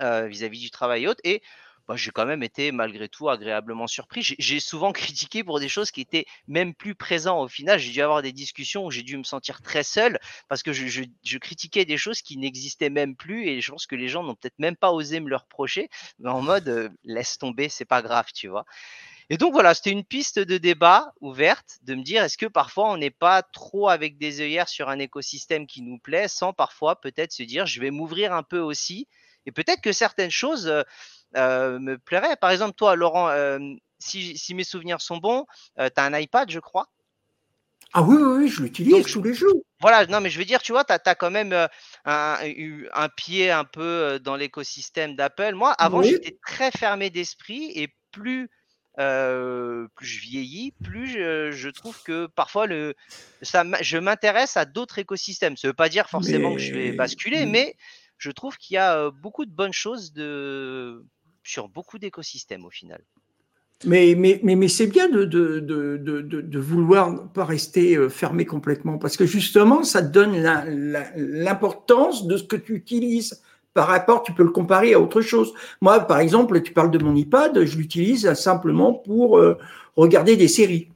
euh, vis-à-vis du travail et autres. Et bah, j'ai quand même été malgré tout agréablement surpris. J'ai souvent critiqué pour des choses qui étaient même plus présentes au final. J'ai dû avoir des discussions où j'ai dû me sentir très seul parce que je, critiquais des choses qui n'existaient même plus et je pense que les gens n'ont peut-être même pas osé me le reprocher, mais en mode euh, laisse tomber, c'est pas grave, tu vois. Et donc voilà, c'était une piste de débat ouverte de me dire est-ce que parfois on n'est pas trop avec des œillères sur un écosystème qui nous plaît sans parfois peut-être se dire je vais m'ouvrir un peu aussi et peut-être que certaines choses euh, me plairaient. Par exemple, toi, Laurent, euh, si, mes souvenirs sont bons, tu as un iPad, je crois. Ah oui, oui, je l'utilise tous les jours. Voilà, non, mais je veux dire, tu vois, tu as, quand même un, pied un peu dans l'écosystème d'Apple. Moi, avant, j'étais très fermé d'esprit et plus, plus je vieillis, plus je, trouve que parfois le, ça, je m'intéresse à d'autres écosystèmes. Ça ne veut pas dire forcément que je vais basculer, mais je trouve qu'il y a beaucoup de bonnes choses de... sur beaucoup d'écosystèmes au final. Mais, c'est bien de, de, de, de, vouloir pas rester fermé complètement, parce que justement, ça donne l'importance de ce que tu utilises. Par rapport, tu peux le comparer à autre chose. Moi, par exemple, tu parles de mon iPad, je l'utilise simplement pour regarder des séries.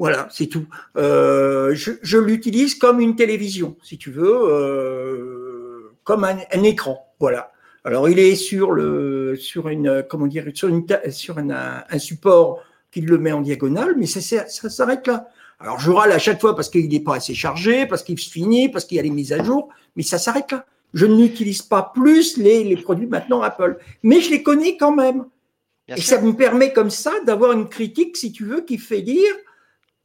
Voilà, c'est tout. Euh, je, l'utilise comme une télévision, si tu veux. Euh, comme un, écran. Voilà. Alors il est sur le sur une comment dire sur une sur un support qui le met en diagonale, mais ça, ça s'arrête là. Alors je râle à chaque fois parce qu'il n'est pas assez chargé, parce qu'il se finit, parce qu'il y a les mises à jour, mais ça s'arrête là. Je n'utilise pas plus les, les, produits maintenant Apple, mais je les connais quand même. et ça me permet comme ça d'avoir une critique, si tu veux, qui fait dire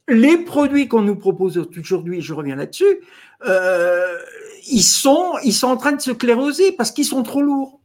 les produits qu'on nous propose aujourd'hui, je reviens là-dessus, euh, ils sont, ils sont en train de se clairoser parce qu'ils sont trop lourds.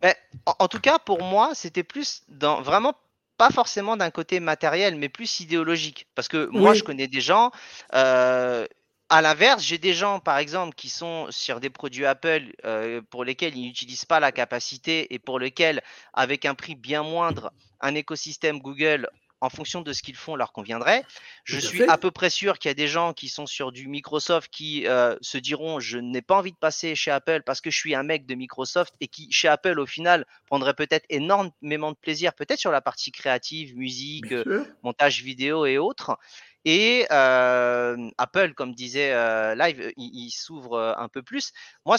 Ben, en, tout cas, pour moi, c'était plus dans vraiment pas forcément d'un côté matériel, mais plus idéologique. Parce que moi, je connais des gens. Euh, à l'inverse, j'ai des gens, par exemple, qui sont sur des produits Apple euh, pour lesquels ils n'utilisent pas la capacité et pour lesquels, avec un prix bien moindre, un écosystème Google en fonction de ce qu'ils font leur conviendrait. Je suis à peu près sûr qu'il y a des gens qui sont sur du Microsoft qui euh, se diront je n'ai pas envie de passer chez Apple parce que je suis un mec de Microsoft et qui chez Apple au final prendrait peut-être énormément de plaisir peut-être sur la partie créative, musique, euh, montage vidéo et autres. Et euh, Apple, comme disait Live, il, s'ouvre un peu plus. Moi,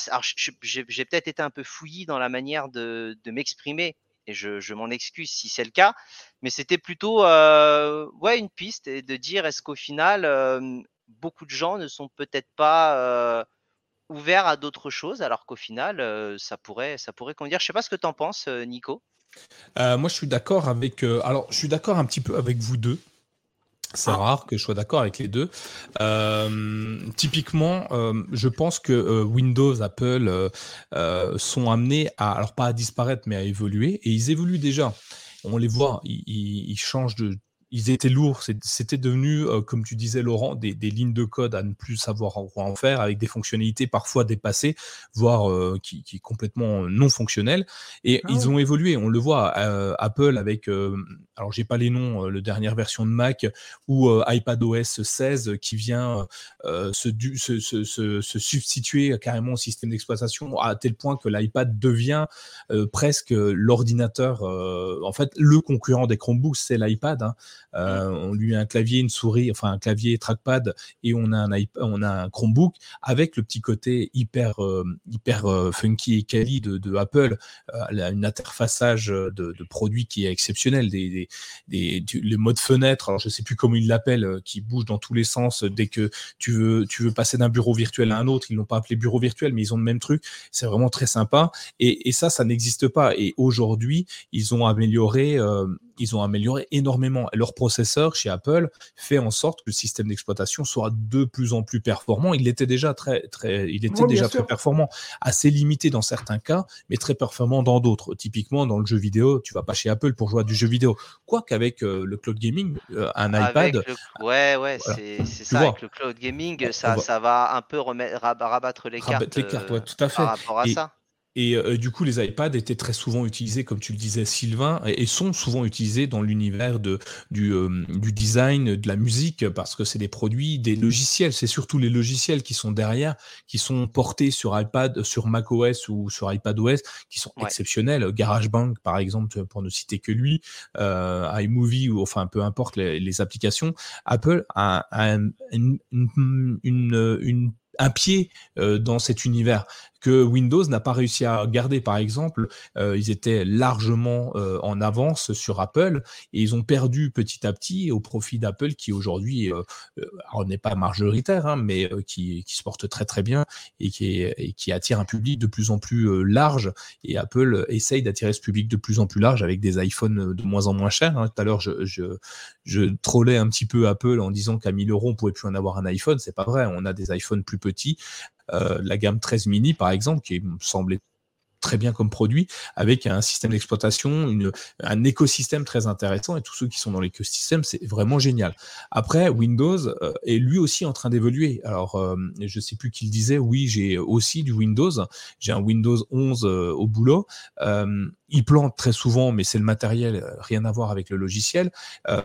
j'ai peut-être été un peu fouillis dans la manière de m'exprimer et je, m'en excuse si c'est le cas, mais c'était plutôt euh, ouais, une piste de dire est-ce qu'au final, beaucoup de gens ne sont peut-être pas ouverts à d'autres choses, alors qu'au final, ça pourrait, ça pourrait conduire. Je sais pas ce que tu en penses, Nico. Euh, moi, je suis d'accord avec. alors, je suis d'accord un petit peu avec vous deux. C'est ah. rare que je sois d'accord avec les deux. Euh, typiquement, euh, je pense que euh, Windows, Apple sont amenés à, alors pas à disparaître, mais à évoluer. Et ils évoluent déjà. On les voit, ils changent de, ils étaient lourds. C'était devenu, euh, comme tu disais, Laurent, des, lignes de code à ne plus savoir quoi en faire, avec des fonctionnalités parfois dépassées, voire euh, qui, qui, complètement non fonctionnelles. Et ah ils ont évolué. On le voit, euh, Apple avec, alors j'ai pas les noms, le dernière version de Mac ou iPadOS 16 qui vient se, se, se, se, substituer carrément au système d'exploitation à tel point que l'iPad devient presque l'ordinateur. en fait, le concurrent des Chromebooks, c'est l'iPad. Hein. Euh, on lui a un clavier, une souris, enfin un clavier trackpad et on a un, on a un Chromebook avec le petit côté hyper, euh, hyper euh, funky et quali de, de Apple, une interfaçage de, produits qui est exceptionnel, des, des, les modes fenêtre, alors je sais plus comment ils l'appellent, qui bougent dans tous les sens dès que tu veux, tu veux passer d'un bureau virtuel à un autre. Ils l'ont pas appelé bureau virtuel, mais ils ont le même truc. C'est vraiment très sympa. Et, et ça, ça n'existe pas. Et aujourd'hui, ils ont amélioré ils ont amélioré énormément. leur processeur chez Apple fait en sorte que le système d'exploitation soit de plus en plus performant. Il était déjà très, très, il était déjà très performant, assez limité dans certains cas, mais très performant dans d'autres. Typiquement, dans le jeu vidéo, tu vas pas chez Apple pour jouer à du jeu vidéo. Quoi qu'avec euh, le cloud gaming, euh, un iPad. Ouais, ouais, c'est ça. Avec le cloud gaming, ça, ça va un peu remettre, rabattre les cartes. Les cartes ouais, tout à fait. Par rapport à ça. Et euh, du coup, les iPads étaient très souvent utilisés, comme tu le disais, Sylvain, et, sont souvent utilisés dans l'univers de, du, euh, du, design, de la musique, parce que c'est des produits, des logiciels. C'est surtout les logiciels qui sont derrière, qui sont portés sur iPad, sur macOS ou sur iPadOS, qui sont exceptionnels. GarageBand, par exemple, pour ne citer que lui, euh, iMovie, ou enfin peu importe les, applications. Apple a, une, une, une, un pied euh, dans cet univers que Windows n'a pas réussi à garder. Par exemple, euh, ils étaient largement euh, en avance sur Apple et ils ont perdu petit à petit au profit d'Apple qui aujourd'hui n'est pas majoritaire, hein, mais qui, se porte très très bien et qui, attire un public de plus en plus large. Et Apple essaye d'attirer ce public de plus en plus large avec des iPhones de moins en moins chers. Hein. Tout à l'heure, je, je, trollais un petit peu Apple en disant qu'à 1000 euros, on pouvait plus en avoir un iPhone. C'est pas vrai. On a des iPhones plus petits. Euh, la gamme 13 mini, par exemple, qui me semblait très bien comme produit, avec un système d'exploitation, un écosystème très intéressant, et tous ceux qui sont dans l'écosystème, c'est vraiment génial. Après, Windows euh, est lui aussi en train d'évoluer. Alors, euh, je ne sais plus qui le disait, oui, j'ai aussi du Windows, j'ai un Windows 11 euh, au boulot. il plante très souvent, mais c'est le matériel, rien à voir avec le logiciel.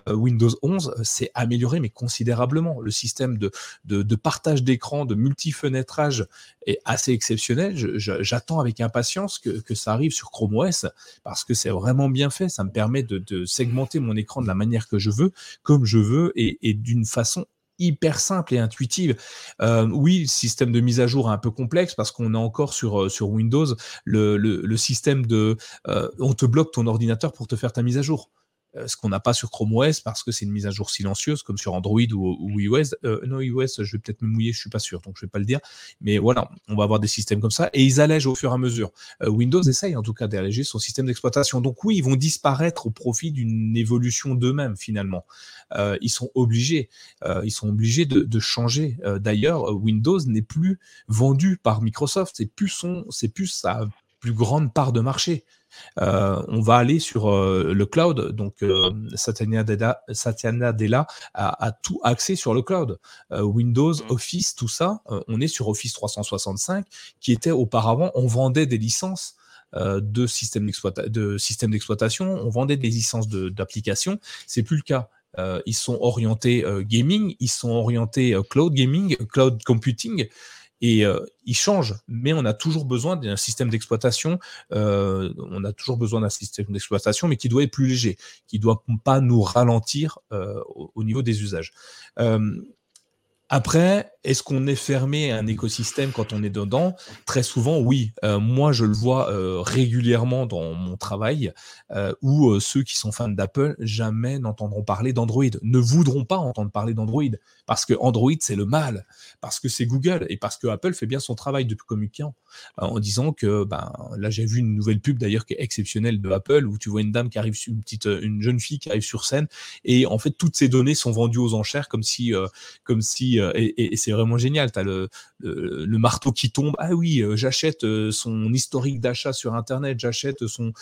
Windows 11 s'est amélioré, mais considérablement. Le système de, de, de partage d'écran, de multifenêtrage est assez exceptionnel. J'attends avec impatience que, ça arrive sur Chrome OS parce que c'est vraiment bien fait. Ça me permet de, segmenter mon écran de la manière que je veux, comme je veux et, d'une façon hyper simple et intuitive. Euh, oui, le système de mise à jour est un peu complexe parce qu'on a encore sur, euh, sur Windows le système de euh, on te bloque ton ordinateur pour te faire ta mise à jour. Euh, ce qu'on n'a pas sur Chrome OS parce que c'est une mise à jour silencieuse comme sur Android ou, iOS. Euh, non, iOS, je vais peut-être me mouiller, je suis pas sûr, donc je vais pas le dire. Mais voilà, on va avoir des systèmes comme ça et ils allègent au fur et à mesure. Euh, Windows essaye en tout cas d'alléger son système d'exploitation. Donc oui, ils vont disparaître au profit d'une évolution d'eux-mêmes finalement. ils sont obligés, ils sont obligés de, de changer. D'ailleurs, Windows n'est plus vendu par Microsoft, c'est plus son, c'est plus sa plus grande part de marché. Euh, on va aller sur euh, le cloud. Donc, euh, Satya Nadella, a, tout accès sur le cloud. Windows, mmh. Office, tout ça, on est sur Office 365, qui était auparavant, on vendait des licences de systèmes d'exploitation, on vendait des licences d'applications. C'est plus le cas. ils sont orientés gaming, ils sont orientés cloud gaming, cloud computing et euh, il change, mais on a toujours besoin d'un système d'exploitation. Euh, on a toujours besoin d'un système d'exploitation, mais qui doit être plus léger, qui doit pas nous ralentir euh, au, au, niveau des usages. Euh, après, est-ce qu'on est fermé à un écosystème quand on est dedans? Très souvent, oui. Euh, moi, je le vois euh, régulièrement dans mon travail, euh, où ceux qui sont fans d'Apple jamais n'entendront parler d'Android, ne voudront pas entendre parler d'Android, parce que Android, c'est le mal, parce que c'est Google, et parce que Apple fait bien son travail depuis communiquant, en disant que, ben, là, j'ai vu une nouvelle pub d'ailleurs qui est exceptionnelle de Apple, où tu vois une dame qui arrive, une petite, une jeune fille qui arrive sur scène, et en fait, toutes ces données sont vendues aux enchères comme si, comme si, vraiment génial. Tu as le, marteau qui tombe. Ah oui, euh, j'achète euh, son historique d'achat sur Internet, j'achète son,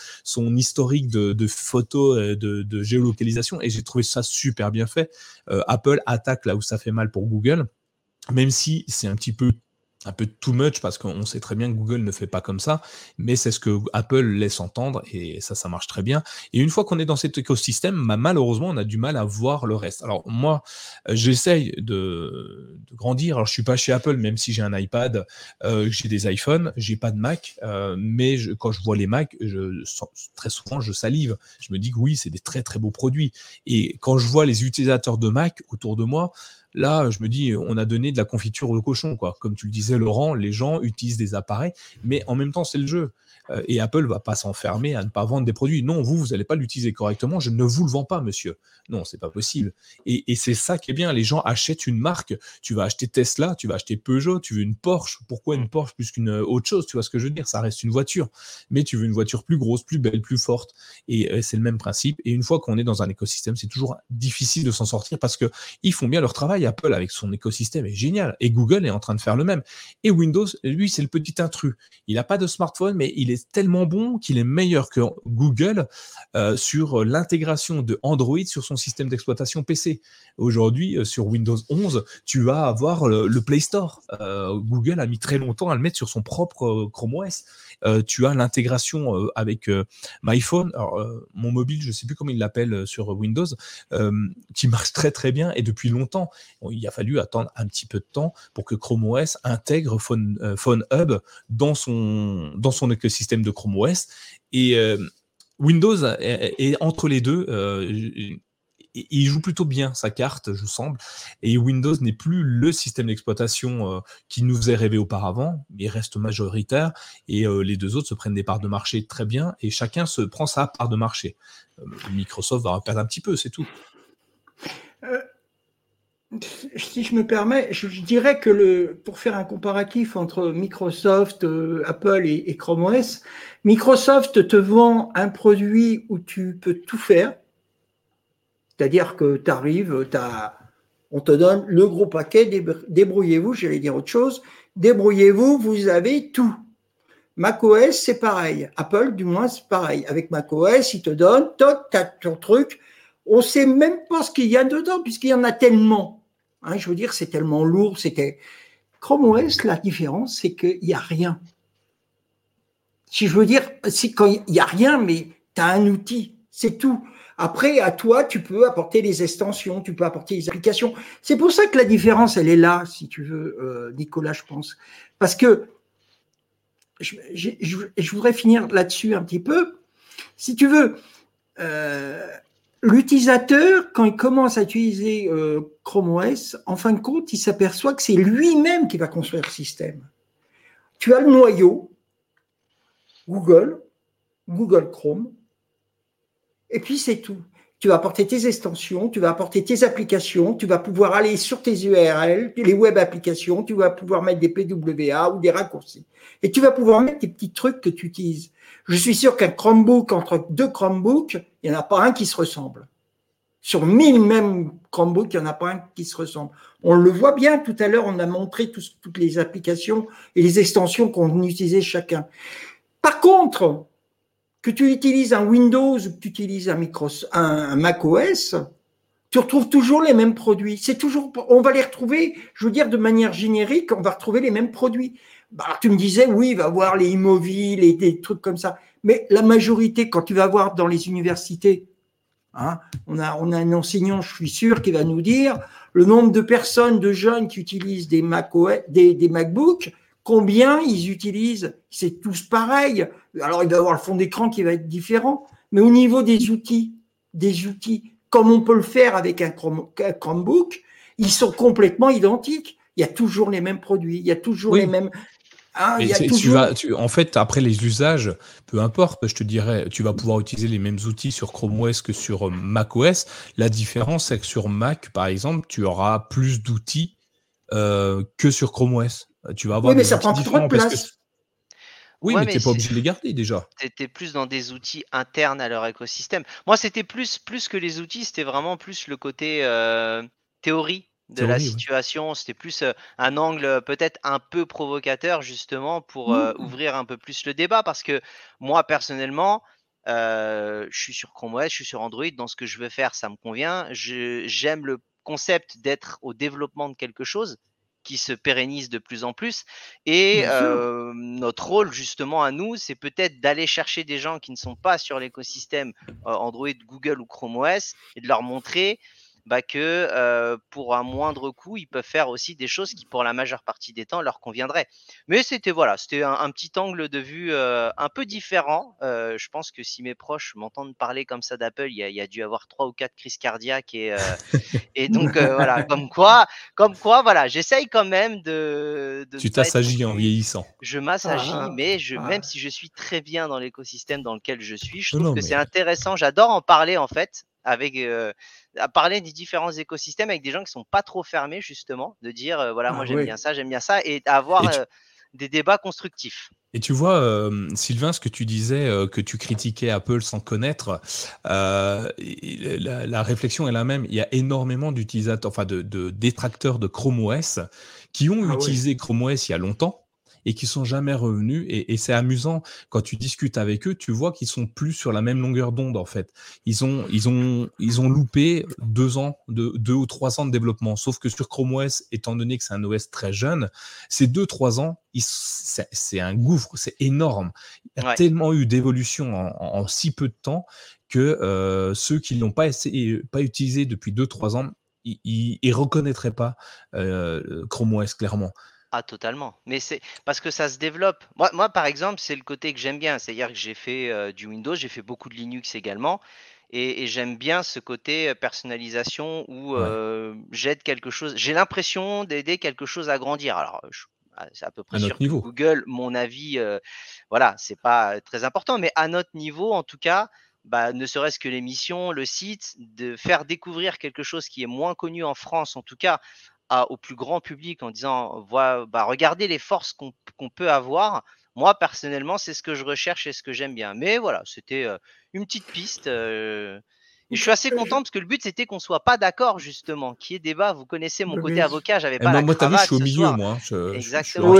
historique de, de photos, euh, de, de, géolocalisation. Et j'ai trouvé ça super bien fait. Apple attaque là où ça fait mal pour Google même si c'est un petit peu un peu too much parce qu'on sait très bien que Google ne fait pas comme ça, mais c'est ce que Apple laisse entendre et ça, ça marche très bien. Et une fois qu'on est dans cet écosystème, bah, malheureusement, on a du mal à voir le reste. Alors moi, euh, j'essaye de, grandir. Alors je suis pas chez Apple, même si j'ai un iPad, euh, j'ai des iPhones, j'ai pas de Mac, euh, mais je, quand je vois les Mac, je, très souvent je salive. Je me dis que oui, c'est des très très beaux produits. Et quand je vois les utilisateurs de Mac autour de moi, Là, je me dis, on a donné de la confiture au cochon, quoi. Comme tu le disais, Laurent, les gens utilisent des appareils, mais en même temps, c'est le jeu. Euh, et Apple va pas s'enfermer à ne pas vendre des produits. Non, vous, vous n'allez pas l'utiliser correctement. Je ne vous le vends pas, monsieur. Non, c'est pas possible. Et, et c'est ça qui est bien. Les gens achètent une marque. Tu vas acheter Tesla, tu vas acheter Peugeot, tu veux une Porsche. Pourquoi une Porsche plus qu'une euh, autre chose? Tu vois ce que je veux dire? Ça reste une voiture. Mais tu veux une voiture plus grosse, plus belle, plus forte. Et euh, c'est le même principe. Et une fois qu'on est dans un écosystème, c'est toujours difficile de s'en sortir parce que ils font bien leur travail. Apple avec son écosystème est génial. Et Google est en train de faire le même. Et Windows, lui, c'est le petit intrus. Il n'a pas de smartphone, mais il est tellement bon qu'il est meilleur que Google euh, sur l'intégration de Android sur son système d'exploitation PC. Aujourd'hui, euh, sur Windows 11, tu vas avoir le, Play Store. Euh, Google a mis très longtemps à le mettre sur son propre Chrome OS. tu as l'intégration avec MyPhone. Mon mobile, je ne sais plus comment il l'appelle sur Windows, qui marche très très bien et depuis longtemps. il a fallu attendre un petit peu de temps pour que Chrome OS intègre Phone, Phone Hub dans son, dans son écosystème de Chrome OS. Et Windows est, entre les deux. Euh, il joue plutôt bien sa carte, je semble. Et Windows n'est plus le système d'exploitation euh, qui nous est rêvé auparavant, mais reste majoritaire. Et euh, les deux autres se prennent des parts de marché très bien, et chacun se prend sa part de marché. Microsoft va perdre un petit peu, c'est tout si je me permets, je, dirais que pour faire un comparatif entre Microsoft, euh, Apple et, Chrome OS, Microsoft te vend un produit où tu peux tout faire. C'est-à-dire que tu arrives, on te donne le gros paquet, débrouillez-vous, j'allais dire autre chose, débrouillez-vous, vous avez tout. macOS, c'est pareil. Apple, du moins, c'est pareil. Avec macOS, ils te donnent, tu as ton truc. On ne sait même pas ce qu'il y a dedans, puisqu'il y en a tellement. Hein, je veux dire, c'est tellement lourd. C'était Chrome OS. La différence, c'est qu'il n'y a rien. Si je veux dire, c'est quand il n'y a rien, mais tu as un outil, c'est tout. Après, à toi, tu peux apporter les extensions, tu peux apporter les applications. C'est pour ça que la différence, elle est là, si tu veux, euh, Nicolas, je pense. Parce que je, voudrais finir là-dessus un petit peu. Si tu veux, euh, L'utilisateur, quand il commence à utiliser euh, Chrome OS, en fin de compte, il s'aperçoit que c'est lui-même qui va construire le système. Tu as le noyau, Google, Google Chrome, et puis c'est tout. Tu vas apporter tes extensions, tu vas apporter tes applications, tu vas pouvoir aller sur tes URL, les web applications, tu vas pouvoir mettre des PWA ou des raccourcis. Et tu vas pouvoir mettre des petits trucs que tu utilises. Je suis sûr qu'un Chromebook, entre deux Chromebooks, il n'y en a pas un qui se ressemble. Sur mille mêmes Chromebooks, il n'y en a pas un qui se ressemble. On le voit bien tout à l'heure, on a montré toutes les applications et les extensions qu'on utilisait chacun. Par contre, que tu utilises un Windows ou que tu utilises un, Mac OS, tu retrouves toujours les mêmes produits. C'est toujours, on va les retrouver, je veux dire, de manière générique, on va retrouver les mêmes produits. Bah, tu me disais, oui, il va voir les immobiles et des trucs comme ça. Mais la majorité, quand tu vas voir dans les universités, hein, on, a, un enseignant, je suis sûr, qui va nous dire le nombre de personnes, de jeunes qui utilisent des, Mac des, des MacBooks, combien ils utilisent. C'est tous pareil. Alors, il va y avoir le fond d'écran qui va être différent. Mais au niveau des outils, des outils, comme on peut le faire avec un, Chromebook, ils sont complètement identiques. Il y a toujours les mêmes produits, il y a toujours les mêmes tu vas, en fait, après les usages, peu importe, je te dirais, tu vas pouvoir utiliser les mêmes outils sur Chrome OS que sur euh, Mac OS. La différence, c'est que sur Mac, par exemple, tu auras plus d'outils euh, que sur Chrome OS. Tu vas avoir oui, mais ça prend trop de place. Oui, mais tu n'es pas obligé de les garder déjà. C'était plus dans des outils internes à leur écosystème. Moi, c'était plus, plus que les outils, c'était vraiment plus le côté euh, théorie de la situation. C'était plus un angle peut-être un peu provocateur justement pour mmh. ouvrir un peu plus le débat parce que moi personnellement, je suis sur Chrome OS, je suis sur Android. Dans ce que je veux faire, ça me convient. J'aime le concept d'être au développement de quelque chose qui se pérennise de plus en plus. Et notre rôle justement à nous, c'est peut-être d'aller chercher des gens qui ne sont pas sur l'écosystème Android, Google ou Chrome OS et de leur montrer bah, que pour un moindre coût, ils peuvent faire aussi des choses qui, pour la majeure partie des temps, leur conviendraient. Mais c'était voilà, c'était un, petit angle de vue un peu différent. je pense que si mes proches m'entendent parler comme ça d'Apple, il y, a dû avoir trois ou quatre crises cardiaques et, et donc voilà, comme quoi, comme quoi, voilà, j'essaye quand même de. tu t'assagis en vieillissant. Je m'assagis, ah, mais je, même si je suis très bien dans l'écosystème dans lequel je suis, je trouve que c'est intéressant. J'adore en parler en fait avec à parler des différents écosystèmes avec des gens qui sont pas trop fermés justement, de dire voilà moi ah j'aime bien ça, j'aime bien ça et avoir des débats constructifs. Et tu vois, euh, Sylvain, ce que tu disais, euh, que tu critiquais Apple sans connaître, euh, la, réflexion est la même. Il y a énormément d'utilisateurs, enfin de, détracteurs de Chrome OS qui ont ah utilisé Chrome OS il y a longtemps et qui sont jamais revenus. Et, c'est amusant quand tu discutes avec eux, tu vois qu'ils sont plus sur la même longueur d'onde en fait. Ils ont, ils ont, ils ont loupé deux ans, de, deux ou trois ans de développement. Sauf que sur Chrome OS, étant donné que c'est un OS très jeune, ces deux trois ans, c'est un gouffre, c'est énorme. Il y a tellement eu d'évolution en, si peu de temps que euh, ceux qui l'ont pas essayé, pas utilisé depuis deux trois ans, ils, ne reconnaîtraient pas euh, Chrome OS clairement. Ah, totalement. Mais c'est parce que ça se développe. Moi, moi par exemple, c'est le côté que j'aime bien. C'est-à-dire que j'ai fait euh, du Windows, j'ai fait beaucoup de Linux également. Et, j'aime bien ce côté euh, personnalisation où euh, j'aide quelque chose. J'ai l'impression d'aider quelque chose à grandir. Alors, c'est à peu près sûr que Google, mon avis, voilà, c'est pas très important. Mais à notre niveau, en tout cas, bah, ne serait-ce que l'émission, le site, de faire découvrir quelque chose qui est moins connu en France, en tout cas, au plus grand public en disant bah, regardez les forces qu'on peut avoir. Moi, personnellement, c'est ce que je recherche et ce que j'aime bien. Mais voilà, c'était une petite piste. et je suis assez content parce que le but c'était qu'on soit pas d'accord justement, qui est débat. Vous connaissez mon côté avocat, j'avais pas. la moi, je suis au milieu, moi. Exactement.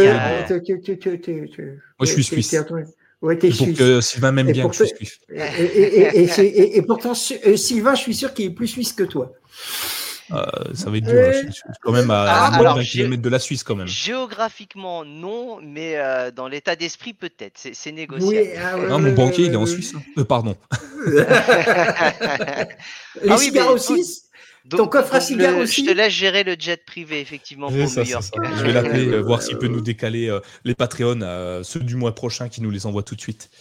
moi, je suis suisse. Ouais, es Pour que Sylvain m'aime bien, je suis suisse. Et, pourtant, Sylvain, je suis sûr qu'il est plus suisse que toi. Euh, ça va être dur. Je, suis quand même à ah, moins d'un kilomètre de la Suisse quand même. Géographiquement non, mais euh, dans l'état d'esprit peut-être. C'est négociable. Oui, ah non, mon banquier il est en Suisse. Hein. Euh, pardon. Les ah cigares aussi. Ton coffre à cigares aussi. Je te laisse gérer le jet privé effectivement pour New York. Je vais l'appeler voir s'il peut nous décaler les Patreons, ceux du mois prochain qui nous les envoie tout de suite.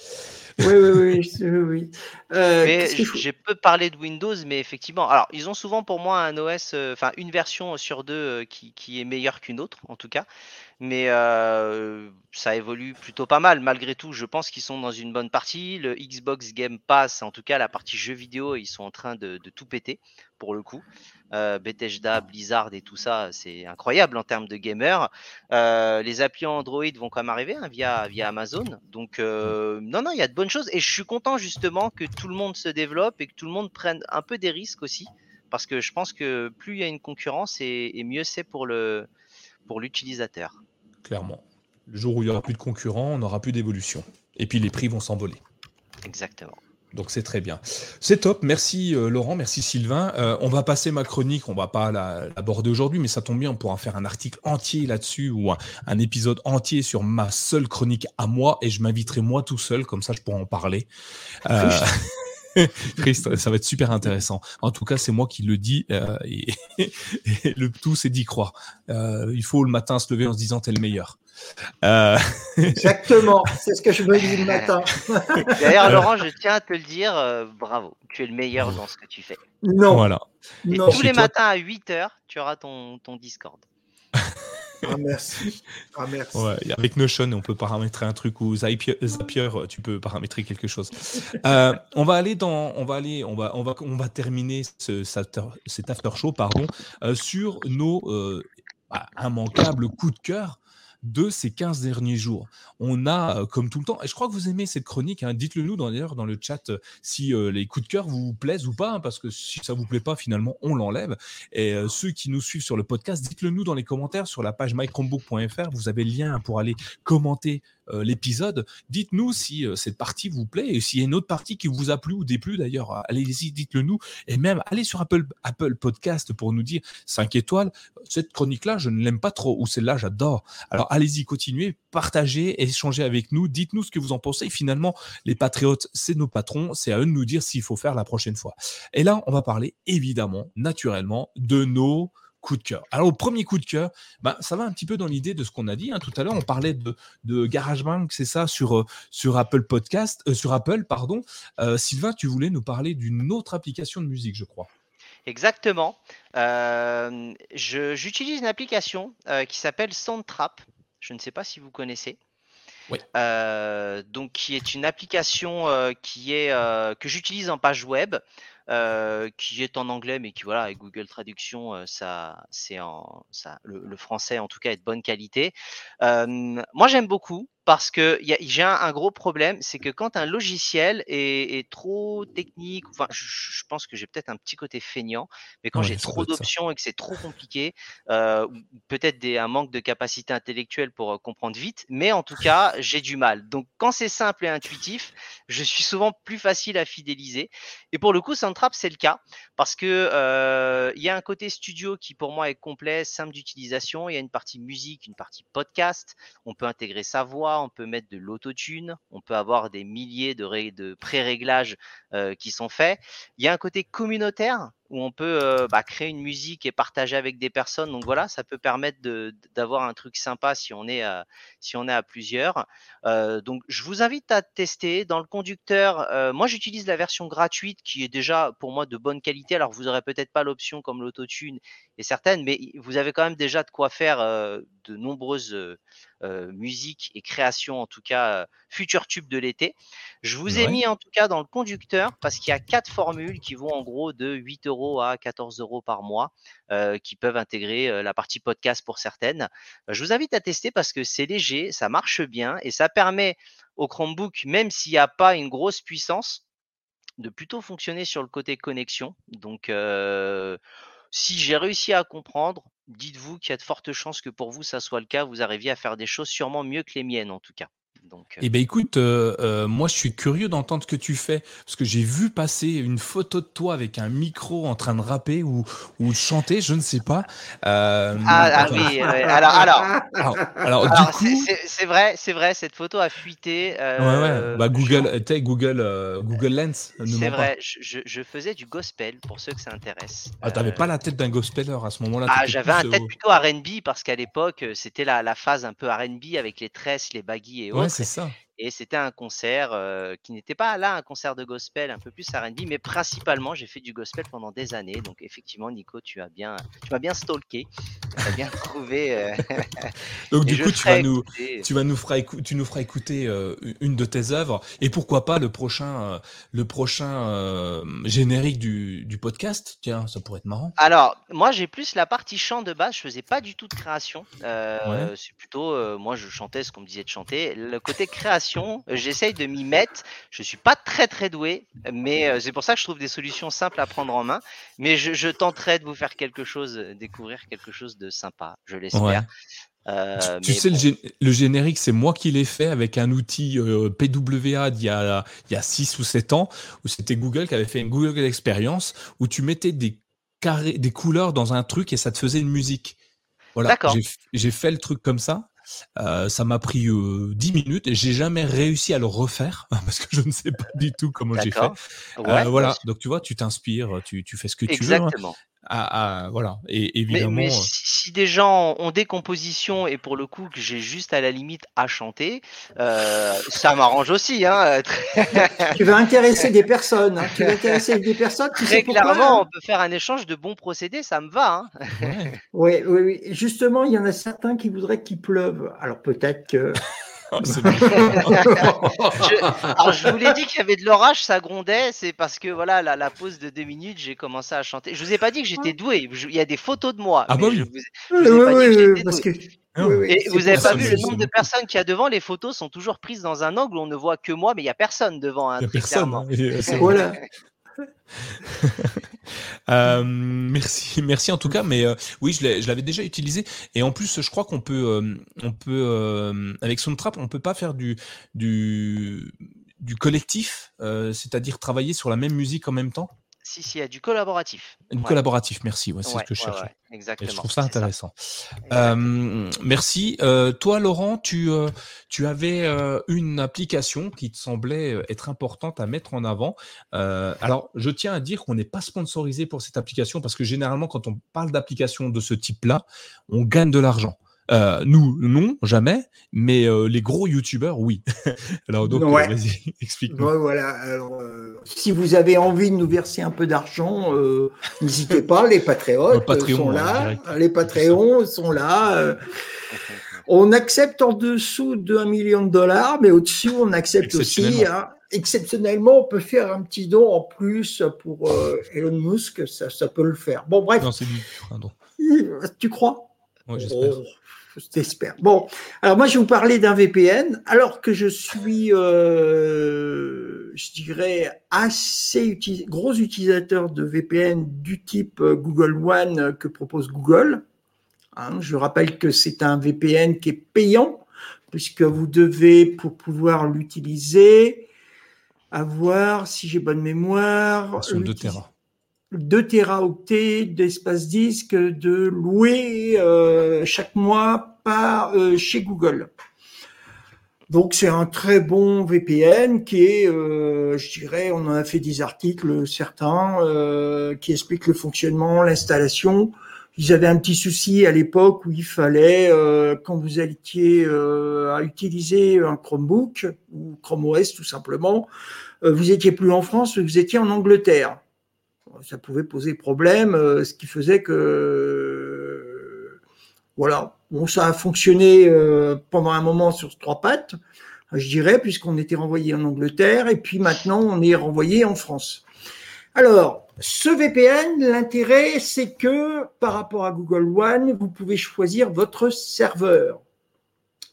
Oui, oui, oui. oui, Euh, mais j'ai peu parlé de Windows, mais effectivement, alors ils ont souvent pour moi un OS, euh, enfin une version sur deux euh, qui, qui est meilleure qu'une autre, en tout cas. Mais euh, ça évolue plutôt pas mal. Malgré tout, je pense qu'ils sont dans une bonne partie. Le Xbox Game Pass, en tout cas la partie jeux vidéo, ils sont en train de, tout péter pour le coup. Euh, Bethesda, Blizzard et tout ça, c'est incroyable en termes de gamers. Euh, les applis Android vont quand même arriver hein, via, via Amazon. Donc, non, non, il y a de bonnes choses. Et je suis content justement que tout le monde se développe et que tout le monde prenne un peu des risques aussi. Parce que je pense que plus il y a une concurrence et, mieux c'est pour le pour l'utilisateur. Clairement. Le jour où il n'y aura plus de concurrents, on n'aura plus d'évolution. Et puis les prix vont s'envoler. Exactement. Donc c'est très bien. C'est top. Merci euh, Laurent, merci Sylvain. Euh, on va passer ma chronique, on va pas l'aborder aujourd'hui, mais ça tombe bien, on pourra faire un article entier là-dessus ou un, épisode entier sur ma seule chronique à moi et je m'inviterai moi tout seul, comme ça je pourrai en parler. Euh... Christ, ça va être super intéressant. En tout cas, c'est moi qui le dis euh, et, le tout, c'est d'y croire. il faut le matin se lever en se disant t'es le meilleur. Euh, Exactement, c'est ce que je me dis le matin. D'ailleurs, Laurent, je tiens à te le dire, euh, bravo, tu es le meilleur dans ce que tu fais. Non. Voilà. Et tous les matins à 8 h tu auras ton, ton Discord. Ah, merci. Ah, avec Notion, on peut paramétrer un truc ou Zapier, tu peux paramétrer quelque chose. Euh, on va aller dans, on va aller, on va, on va, on va terminer ce, cet after show, pardon, sur nos immanquables coups de cœur de ces 15 derniers jours. On a, euh, comme tout le temps, et je crois que vous aimez cette chronique, hein, dites-le nous d'ailleurs dans le chat euh, si euh, les coups de cœur vous plaisent ou pas, hein, parce que si ça vous plaît pas, finalement, on l'enlève. Et ceux qui nous suivent sur le podcast, dites-le nous dans les commentaires sur la page mychromebook.fr. Vous avez le lien pour aller commenter l'épisode. Dites-nous si euh, cette partie vous plaît et s'il y a une autre partie qui vous a plu ou déplu d'ailleurs. Allez-y, dites-le nous. Et même allez sur Apple, Apple Podcast pour nous dire 5 étoiles. Cette chronique-là, je ne l'aime pas trop ou celle-là, j'adore. Alors allez-y, continuez, partagez, échangez avec nous. Dites-nous ce que vous en pensez. finalement, les patriotes, c'est nos patrons. C'est à eux de nous dire s'il faut faire la prochaine fois. Et là, on va parler évidemment, naturellement, de nos coup de cœur. Alors, au premier coup de cœur, bah, ça va un petit peu dans l'idée de ce qu'on a dit. Hein. Tout à l'heure, on parlait de, de GarageBand, c'est ça, sur, euh, sur Apple Podcast, euh, sur Apple, pardon. Euh, Sylvain, tu voulais nous parler d'une autre application de musique, je crois. Exactement. J'utilise une application qui s'appelle Soundtrap. Je ne sais pas si vous connaissez. Oui. donc, qui est une application qui est, que j'utilise en page web. Qui est en anglais, mais qui voilà avec Google Traduction, ça, c'est en ça, le, français en tout cas est de bonne qualité. moi j'aime beaucoup parce que j'ai un, gros problème, c'est que quand un logiciel est, trop technique, enfin, je, pense que j'ai peut-être un petit côté feignant, mais quand j'ai trop d'options et que c'est trop compliqué, euh, peut-être un manque de capacité intellectuelle pour comprendre vite, mais en tout cas, j'ai du mal. Donc, quand c'est simple et intuitif, je suis souvent plus facile à fidéliser. Et pour le coup, Soundtrap, c'est le cas, parce que il y a un côté studio qui pour moi est complet, simple d'utilisation. Il y a une partie musique, une partie podcast. On peut intégrer sa voix on peut mettre de l'autotune, on peut avoir des milliers de, de pré-réglages qui sont faits. Il y a un côté communautaire où on peut euh, bah, créer une musique et partager avec des personnes. Donc voilà, ça peut permettre d'avoir un truc sympa si on est à, si on est à plusieurs. Euh, donc je vous invite à tester. Dans le conducteur, euh, moi j'utilise la version gratuite qui est déjà pour moi de bonne qualité. Alors vous aurez peut-être pas l'option comme l'autotune et certaines, mais vous avez quand même déjà de quoi faire de nombreuses musiques et créations, en tout cas futurs tubes de l'été. Je vous ai mis en tout cas dans le conducteur parce qu'il y a quatre formules qui vont en gros de 8 euros à 14 euros par mois qui peuvent intégrer la partie podcast pour certaines. Je vous invite à tester parce que c'est léger, ça marche bien et ça permet au Chromebook, même s'il n'y a pas une grosse puissance, de plutôt fonctionner sur le côté connexion. Donc, si j'ai réussi à comprendre, dites-vous qu'il y a de fortes chances que pour vous, ça soit le cas. Vous arriviez à faire des choses sûrement mieux que les miennes, en tout cas. Donc, Eh ben écoute, moi je suis curieux d'entendre ce que tu fais parce que j'ai vu passer une photo de toi avec un micro en train de rapper ou, ou de chanter, je ne sais pas. ah, ah oui, alors alors, alors, du coup, c'est vrai, c'est vrai, cette photo a fuité. ouais ouais, bah Google, je... Google, Google Lens. C'est vrai, je, je, faisais du gospel pour ceux que ça intéresse. Ah, t'avais pas la tête d'un gospeler à ce moment-là. Ah, j'avais un tête plutôt R&B parce qu'à l'époque c'était la, la phase un peu R&B avec les tresses, les baggy et autres c'est ça. Et c'était un concert qui n'était pas là un concert de gospel, un peu plus R&B, mais principalement j'ai fait du gospel pendant des années. Donc effectivement, Nico, tu as bien, tu m'as bien stalké, tu as bien trouvé. donc du coup, tu vas nous, tu vas nous feras tu nous feras écouter une de tes œuvres et pourquoi pas le prochain, le prochain générique du, du, podcast? Tiens, ça pourrait être marrant. Alors moi, j'ai plus la partie chant de base. Je faisais pas du tout de création. C'est plutôt, moi, je chantais ce qu'on me disait de chanter. Le côté création j'essaye de m'y mettre. Je suis pas très très doué, mais euh, c'est pour ça que je trouve des solutions simples à prendre en main. Mais je, tenterai de vous faire quelque chose, euh, découvrir quelque chose de sympa, je l'espère. Euh, tu, sais, le, générique, c'est moi qui l'ai fait avec un outil PWA d'il y a, il y a 6 ou 7 ans, où c'était Google qui avait fait une Google Experience, où tu mettais des, carrés, des couleurs dans un truc et ça te faisait une musique. Voilà, j'ai fait le truc comme ça. Euh, ça m'a pris euh, 10 minutes et j'ai jamais réussi à le refaire parce que je ne sais pas du tout comment j'ai fait. Euh, voilà, donc tu vois, tu t'inspires, tu, tu, fais ce que tu veux. Hein. Ah, voilà, et évidemment. Mais, si, des gens ont des compositions et pour le coup que j'ai juste à la limite à chanter, euh, ça m'arrange aussi. Hein. tu vas intéresser des personnes. Hein. Tu vas intéresser des personnes. Tu Très clairement, on peut faire un échange de bons procédés, ça me va. Hein. oui, oui, oui. Justement, il y en a certains qui voudraient qu'il pleuve. Alors peut-être que. Je, alors, je vous l'ai dit qu'il y avait de l'orage, ça grondait. C'est parce que voilà, la, la pause de deux minutes, j'ai commencé à chanter. Je vous ai pas dit que j'étais doué. il y a des photos de moi. Ah bah oui. vous, vous ai pas dit que parce doué. Que... Et vous n'avez pas vu le nombre de personnes qu'il y a devant Les photos sont toujours prises dans un angle où on ne voit que moi, mais il n'y a personne devant. Hein, il n'y a personne. Hein. Voilà. Euh, merci, merci en tout cas. Mais euh, oui, je l'avais déjà utilisé. Et en plus, je crois qu'on peut, euh, on peut avec Soundtrap, on peut pas faire du du, du collectif, c'est-à-dire travailler sur la même musique en même temps. Si, si, il y a du collaboratif. Du collaboratif, merci. Ouais, c'est ce que je cherchais. exactement. je trouve ça intéressant. merci. toi, Laurent, tu, tu avais une application qui te semblait être importante à mettre en avant. alors, je tiens à dire qu'on n'est pas sponsorisé pour cette application parce que généralement, quand on parle d'application de ce type-là, on gagne de l'argent. Euh, nous, non, jamais, mais euh, les gros youtubeurs, oui. Alors, donc, euh, vas-y, explique-nous. voilà. Alors, si vous avez envie de nous verser un peu d'argent, n'hésitez pas, les Patriotes sont là. Les Patreons sont là. On accepte en dessous de 1 million de dollars, mais au-dessus, on accepte aussi. Hein, exceptionnellement, on peut faire un petit don en plus pour Elon Musk, ça, ça, peut le faire. Bon, bref. Non, c'est lui. Tu crois? Oui, j'espère. Oh, j'espère. Bon, alors moi, je vais vous parler d'un VPN, alors que je suis, euh, je dirais, assez gros utilisateur de VPN du type euh, Google One que propose Google. Hein, je rappelle que c'est un VPN qui est payant, puisque vous devez, pour pouvoir l'utiliser, avoir, si j'ai bonne mémoire, 2 Tera. 2 Teraoctets d'espace disque de louer euh, chaque mois par euh, chez Google. Donc c'est un très bon VPN qui est, euh, je dirais, on en a fait des articles certains qui expliquent le fonctionnement, l'installation. Ils avaient un petit souci à l'époque où il fallait, quand vous étiez à utiliser un Chromebook ou Chrome OS tout simplement, vous étiez plus en France, vous étiez en Angleterre ça pouvait poser problème, euh, ce qui faisait que voilà, bon, ça a fonctionné euh, pendant un moment sur trois pattes, je dirais, puisqu'on était renvoyé en Angleterre et puis maintenant on est renvoyé en France. Alors, ce VPN, l'intérêt, c'est que par rapport à Google One, vous pouvez choisir votre serveur.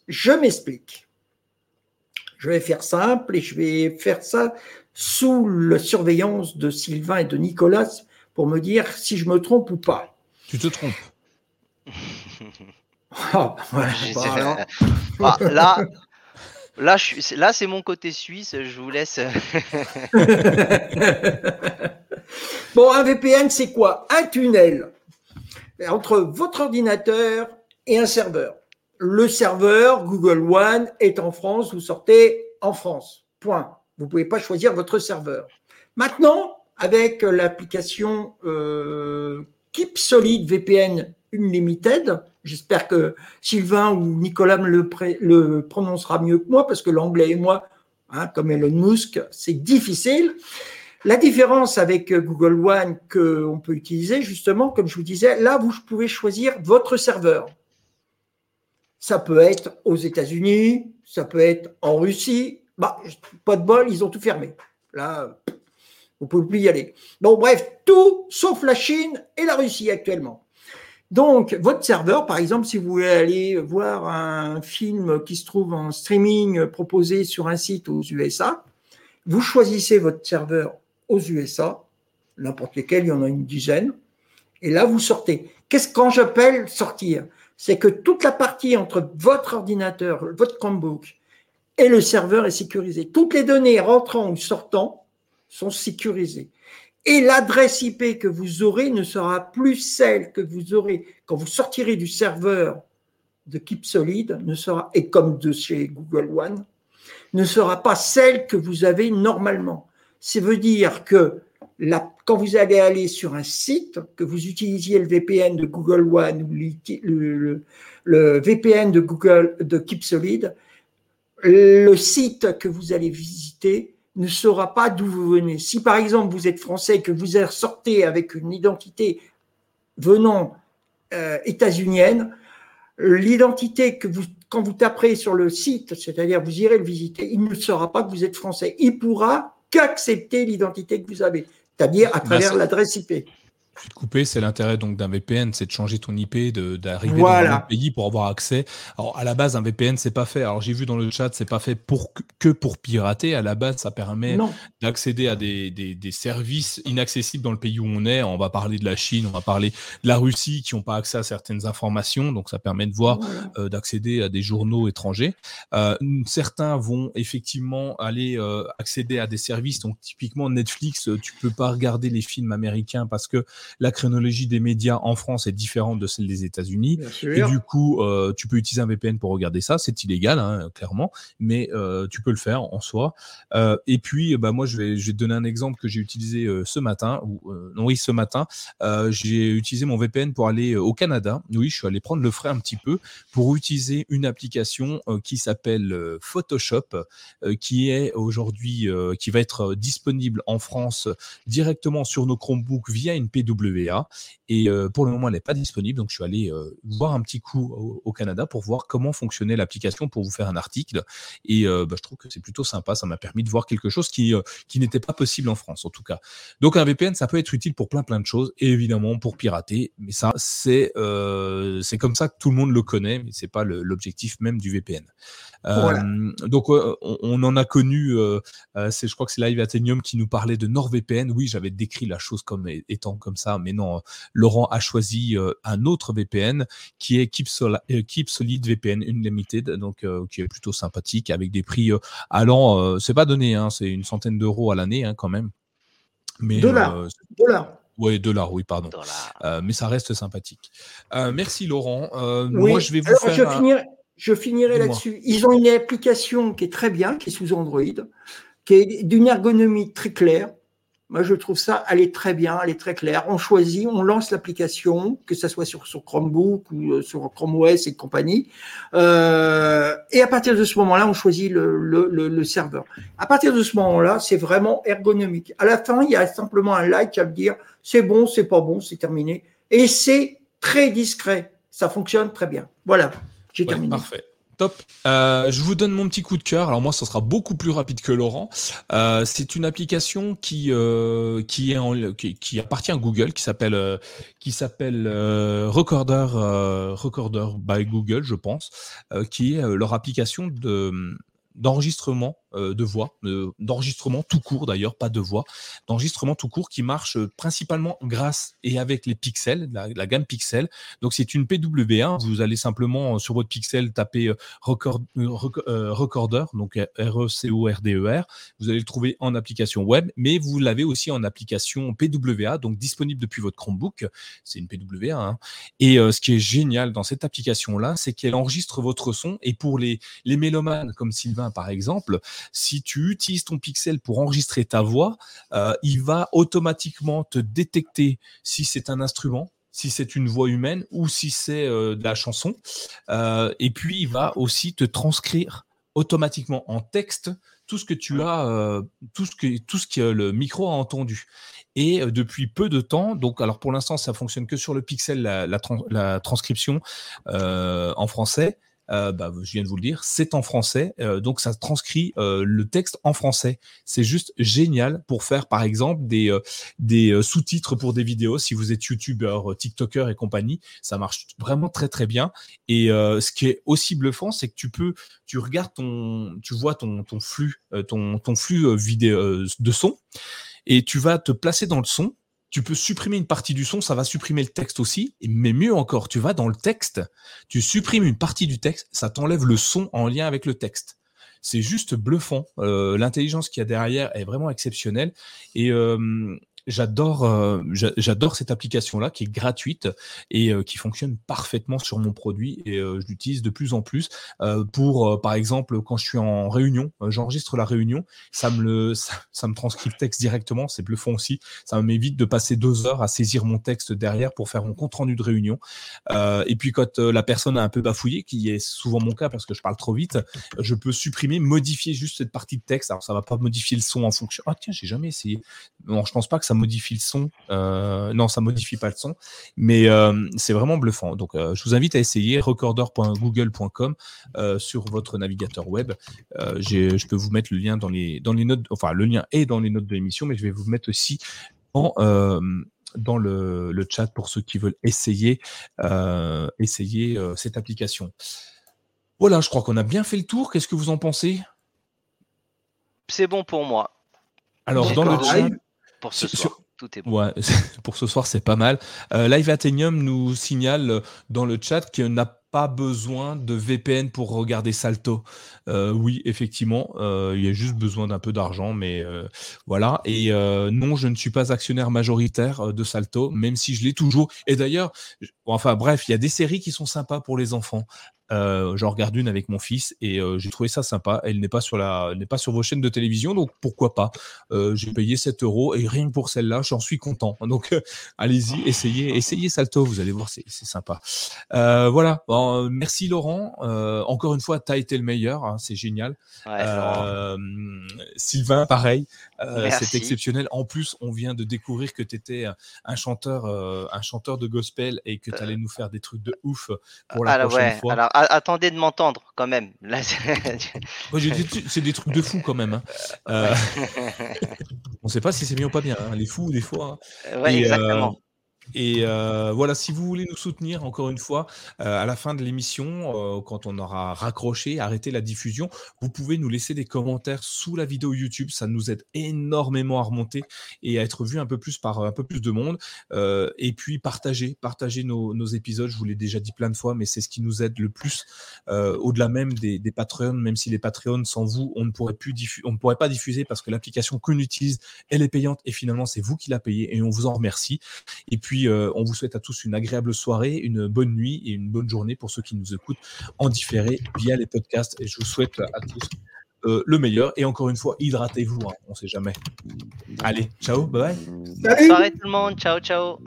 Je m'explique. Je vais faire simple et je vais faire ça sous la surveillance de Sylvain et de Nicolas pour me dire si je me trompe ou pas. Tu te trompes. Ah, ah, là, là, là c'est mon côté suisse, je vous laisse. bon, un VPN, c'est quoi? Un tunnel entre votre ordinateur et un serveur. Le serveur Google One est en France, vous sortez en France. Point. Vous ne pouvez pas choisir votre serveur. Maintenant, avec l'application euh, Keep Solid VPN Unlimited, j'espère que Sylvain ou Nicolas me le, prononcera mieux que moi, parce que l'anglais et moi, hein, comme Elon Musk, c'est difficile. La différence avec Google One qu'on peut utiliser, justement, comme je vous disais, là, vous pouvez choisir votre serveur. Ça peut être aux États-Unis, ça peut être en Russie, bah, pas de bol, ils ont tout fermé. Là, vous ne pouvez plus y aller. Bon, bref, tout sauf la Chine et la Russie actuellement. Donc, votre serveur, par exemple, si vous voulez aller voir un film qui se trouve en streaming proposé sur un site aux USA, vous choisissez votre serveur aux USA, n'importe lesquels, il y en a une dizaine, et là, vous sortez. Qu'est-ce quand j'appelle sortir? C'est que toute la partie entre votre ordinateur, votre Chromebook et le serveur est sécurisé. Toutes les données rentrant ou sortant sont sécurisées. Et l'adresse IP que vous aurez ne sera plus celle que vous aurez quand vous sortirez du serveur de Keep Solid, ne sera, et comme de chez Google One, ne sera pas celle que vous avez normalement. Ça veut dire que quand vous allez aller sur un site, que vous utilisiez le VPN de Google One ou le, le VPN de Google de Keep Solid, le site que vous allez visiter ne saura pas d'où vous venez. Si par exemple vous êtes français et que vous sortez avec une identité venant euh, états-unienne, l'identité que vous, quand vous taperez sur le site, c'est-à-dire vous irez le visiter, il ne saura pas que vous êtes français. Il pourra qu'accepter l'identité que vous avez, c'est-à-dire à travers l'adresse IP te couper, c'est l'intérêt donc d'un VPN, c'est de changer ton IP, d'arriver dans un autre pays pour avoir accès. Alors à la base, un VPN, c'est pas fait. Alors j'ai vu dans le chat, c'est pas fait pour que pour pirater. À la base, ça permet d'accéder à des, des, services inaccessibles dans le pays où on est. On va parler de la Chine, on va parler de la Russie qui n'ont pas accès à certaines informations. Donc ça permet de voir, euh, d'accéder à des journaux étrangers. Euh, certains vont effectivement aller euh, accéder à des services. Donc typiquement Netflix, tu peux pas regarder les films américains parce que la chronologie des médias en France est différente de celle des États-Unis. Et du coup, euh, tu peux utiliser un VPN pour regarder ça. C'est illégal, hein, clairement, mais euh, tu peux le faire en soi. Euh, et puis, bah, moi, je vais, je vais te donner un exemple que j'ai utilisé ce matin. Ou, non, oui, ce matin, j'ai utilisé mon VPN pour aller au Canada. Oui, je suis allé prendre le frais un petit peu pour utiliser une application qui s'appelle Photoshop, qui est aujourd'hui, qui va être disponible en France directement sur nos Chromebooks via une p Et pour le moment, elle n'est pas disponible. Donc, je suis allé voir un petit coup au, Canada pour voir comment fonctionnait l'application pour vous faire un article. Et bah, je trouve que c'est plutôt sympa. Ça m'a permis de voir quelque chose qui, qui n'était pas possible en France, en tout cas. Donc, un VPN, ça peut être utile pour plein, plein de choses. Et évidemment, pour pirater. Mais ça, c'est c'est comme ça que tout le monde le connaît. Mais c'est pas l'objectif même du VPN. donc, on, en a connu, c'est, je crois que c'est Live Athenium qui nous parlait de NordVPN. Oui, j'avais décrit la chose comme étant comme ça, mais non, Laurent a choisi un autre VPN qui est Keep, Solid VPN Unlimited, donc qui est plutôt sympathique avec des prix allant, c'est pas donné, hein, c'est une centaine d'euros à l'année hein, quand même. Mais, dollars. dollars. Oui, dollars, oui, pardon. mais ça reste sympathique. merci Laurent. Moi, je vais vous faire. Je finirai là-dessus. Ils ont une application qui est très bien, qui est sous Android, qui est d'une ergonomie très claire. Moi, je trouve ça, elle est très bien, elle est très claire. On choisit, on lance l'application, que ce soit sur, sur Chromebook ou euh, sur Chrome OS et compagnie. Euh, et à partir de ce moment-là, on choisit le, le, le, serveur. À partir de ce moment-là, c'est vraiment ergonomique. À la fin, il y a simplement un like à me dire c'est bon, c'est pas bon, c'est terminé. Et c'est très discret. Ça fonctionne très bien. Voilà. J'ai terminé. Parfait. Euh, je vous donne mon petit coup de cœur. Alors moi, ce sera beaucoup plus rapide que Laurent. Euh, c'est une application qui euh, qui appartient à Google, qui s'appelle Recorder by Google, je pense, qui est leur application de d'enregistrement euh, de voix, euh, d'enregistrement tout court d'ailleurs, pas de voix, d'enregistrement tout court qui marche euh, principalement grâce et avec les pixels, la, gamme pixel. Donc c'est une PW1, vous allez simplement sur votre pixel taper record, recorder, donc R-E-C-O-R-D-E-R, e vous allez le trouver en application web, mais vous l'avez aussi en application PWA, donc disponible depuis votre Chromebook, c'est une PWA. Hein. Et ce qui est génial dans cette application-là, c'est qu'elle enregistre votre son, et pour les, les mélomanes comme Sylvain par exemple, si tu utilises ton pixel pour enregistrer ta voix, euh, il va automatiquement te détecter si c'est un instrument, si c'est une voix humaine ou si c'est euh, de la chanson. Euh, et puis, il va aussi te transcrire automatiquement en texte tout ce que tu as, tout ce que tout ce que le micro a entendu. Et depuis peu de temps, donc alors pour l'instant ça fonctionne que sur le pixel la transcription en français, euh, bah, je viens de vous le dire, c'est en français, euh, donc ça transcrit euh, le texte en français. C'est juste génial pour faire, par exemple, des, des sous-titres pour des vidéos. Si vous êtes youtubeur, tiktoker et compagnie, ça marche vraiment très très bien. Et ce qui est aussi bluffant, c'est que tu peux, tu regardes ton, tu vois ton, ton flux, ton, ton flux vidéo de son, et tu vas te placer dans le son tu peux supprimer une partie du son, ça va supprimer le texte aussi. Mais mieux encore, tu vas dans le texte, tu supprimes une partie du texte, ça t'enlève le son en lien avec le texte. C'est juste bluffant. Euh, l'intelligence qu'il y a derrière est vraiment exceptionnelle. Et euh, j'adore euh, j'adore cette application là qui est gratuite et euh, qui fonctionne parfaitement sur mon produit et euh, je l'utilise de plus en plus. Pour par exemple quand je suis en réunion j'enregistre la réunion ça me le ça, me transcrit le texte directement c'est bluffant aussi. Ça m'évite de passer deux heures à saisir mon texte derrière pour faire mon compte rendu de réunion. Et puis quand la personne a un peu bafouillé qui est souvent mon cas parce que je parle trop vite je peux supprimer modifier juste cette partie de texte. Alors ça va pas modifier le son en fonction. Ah tiens j'ai jamais essayé. Non je pense pas que ça modifie le son. Euh, non, ça modifie pas le son, mais euh, c'est vraiment bluffant. Donc, euh, je vous invite à essayer recorder.google.com sur votre navigateur web. je peux vous mettre le lien dans les, dans les notes, enfin, le lien est dans les notes de l'émission, mais je vais vous mettre aussi en, dans le, le, chat pour ceux qui veulent essayer, essayer cette application. Voilà, je crois qu'on a bien fait le tour. Qu'est-ce que vous en pensez? C'est bon pour moi. Alors, dans le chat, pour ce soir. Tout est bon. Ouais, pour ce soir, c'est pas mal. Euh, Live Athenium nous signale euh, dans le chat qu'il n'a pas besoin de VPN pour regarder Salto. Euh, oui, effectivement, il y a juste besoin d'un peu d'argent, mais voilà. Et non, je ne suis pas actionnaire majoritaire de Salto, même si je l'ai toujours. Et d'ailleurs, enfin bref, il y a des séries qui sont sympas pour les enfants. J'en regarde une avec mon fils et j'ai trouvé ça sympa. Elle n'est pas sur la, n'est pas sur vos chaînes de télévision, donc pourquoi pas. j'ai payé 7 euros et rien que pour celle-là, j'en suis content. Donc allez-y, essayez, essayez Salto, vous allez voir, c'est sympa. voilà. merci Laurent. encore une fois, tu as été le meilleur, hein, c'est génial. Sylvain, pareil, c'est exceptionnel. En plus, on vient de découvrir que tu étais un chanteur, un chanteur de gospel et que tu allais nous faire des trucs de ouf pour la prochaine fois. Alors attendez de m'entendre quand même. c'est des trucs de fou quand même. Hein. Euh, on ne sait pas si c'est bien ou pas bien. Hein. Les fous, des fois. Hein. Ouais, exactement. Et euh, voilà, si vous voulez nous soutenir, encore une fois, euh, à la fin de l'émission, euh, quand on aura raccroché, arrêté la diffusion, vous pouvez nous laisser des commentaires sous la vidéo YouTube. Ça nous aide énormément à remonter et à être vu un peu plus par un peu plus de monde. et puis partager, partager nos, épisodes. Je vous l'ai déjà dit plein de fois, mais c'est ce qui nous aide le plus. Au-delà même des, Patreons, même si les Patreons sans vous, on ne pourrait plus on ne pourrait pas diffuser parce que l'application qu'on utilise, elle est payante et finalement c'est vous qui la payez et on vous en remercie. Et puis euh, on vous souhaite à tous une agréable soirée, une bonne nuit et une bonne journée pour ceux qui nous écoutent en différé via les podcasts. Et je vous souhaite à tous euh, le meilleur. Et encore une fois, hydratez-vous, hein, on sait jamais. Allez, ciao, bye bye. Bonne soirée tout le monde, ciao, ciao.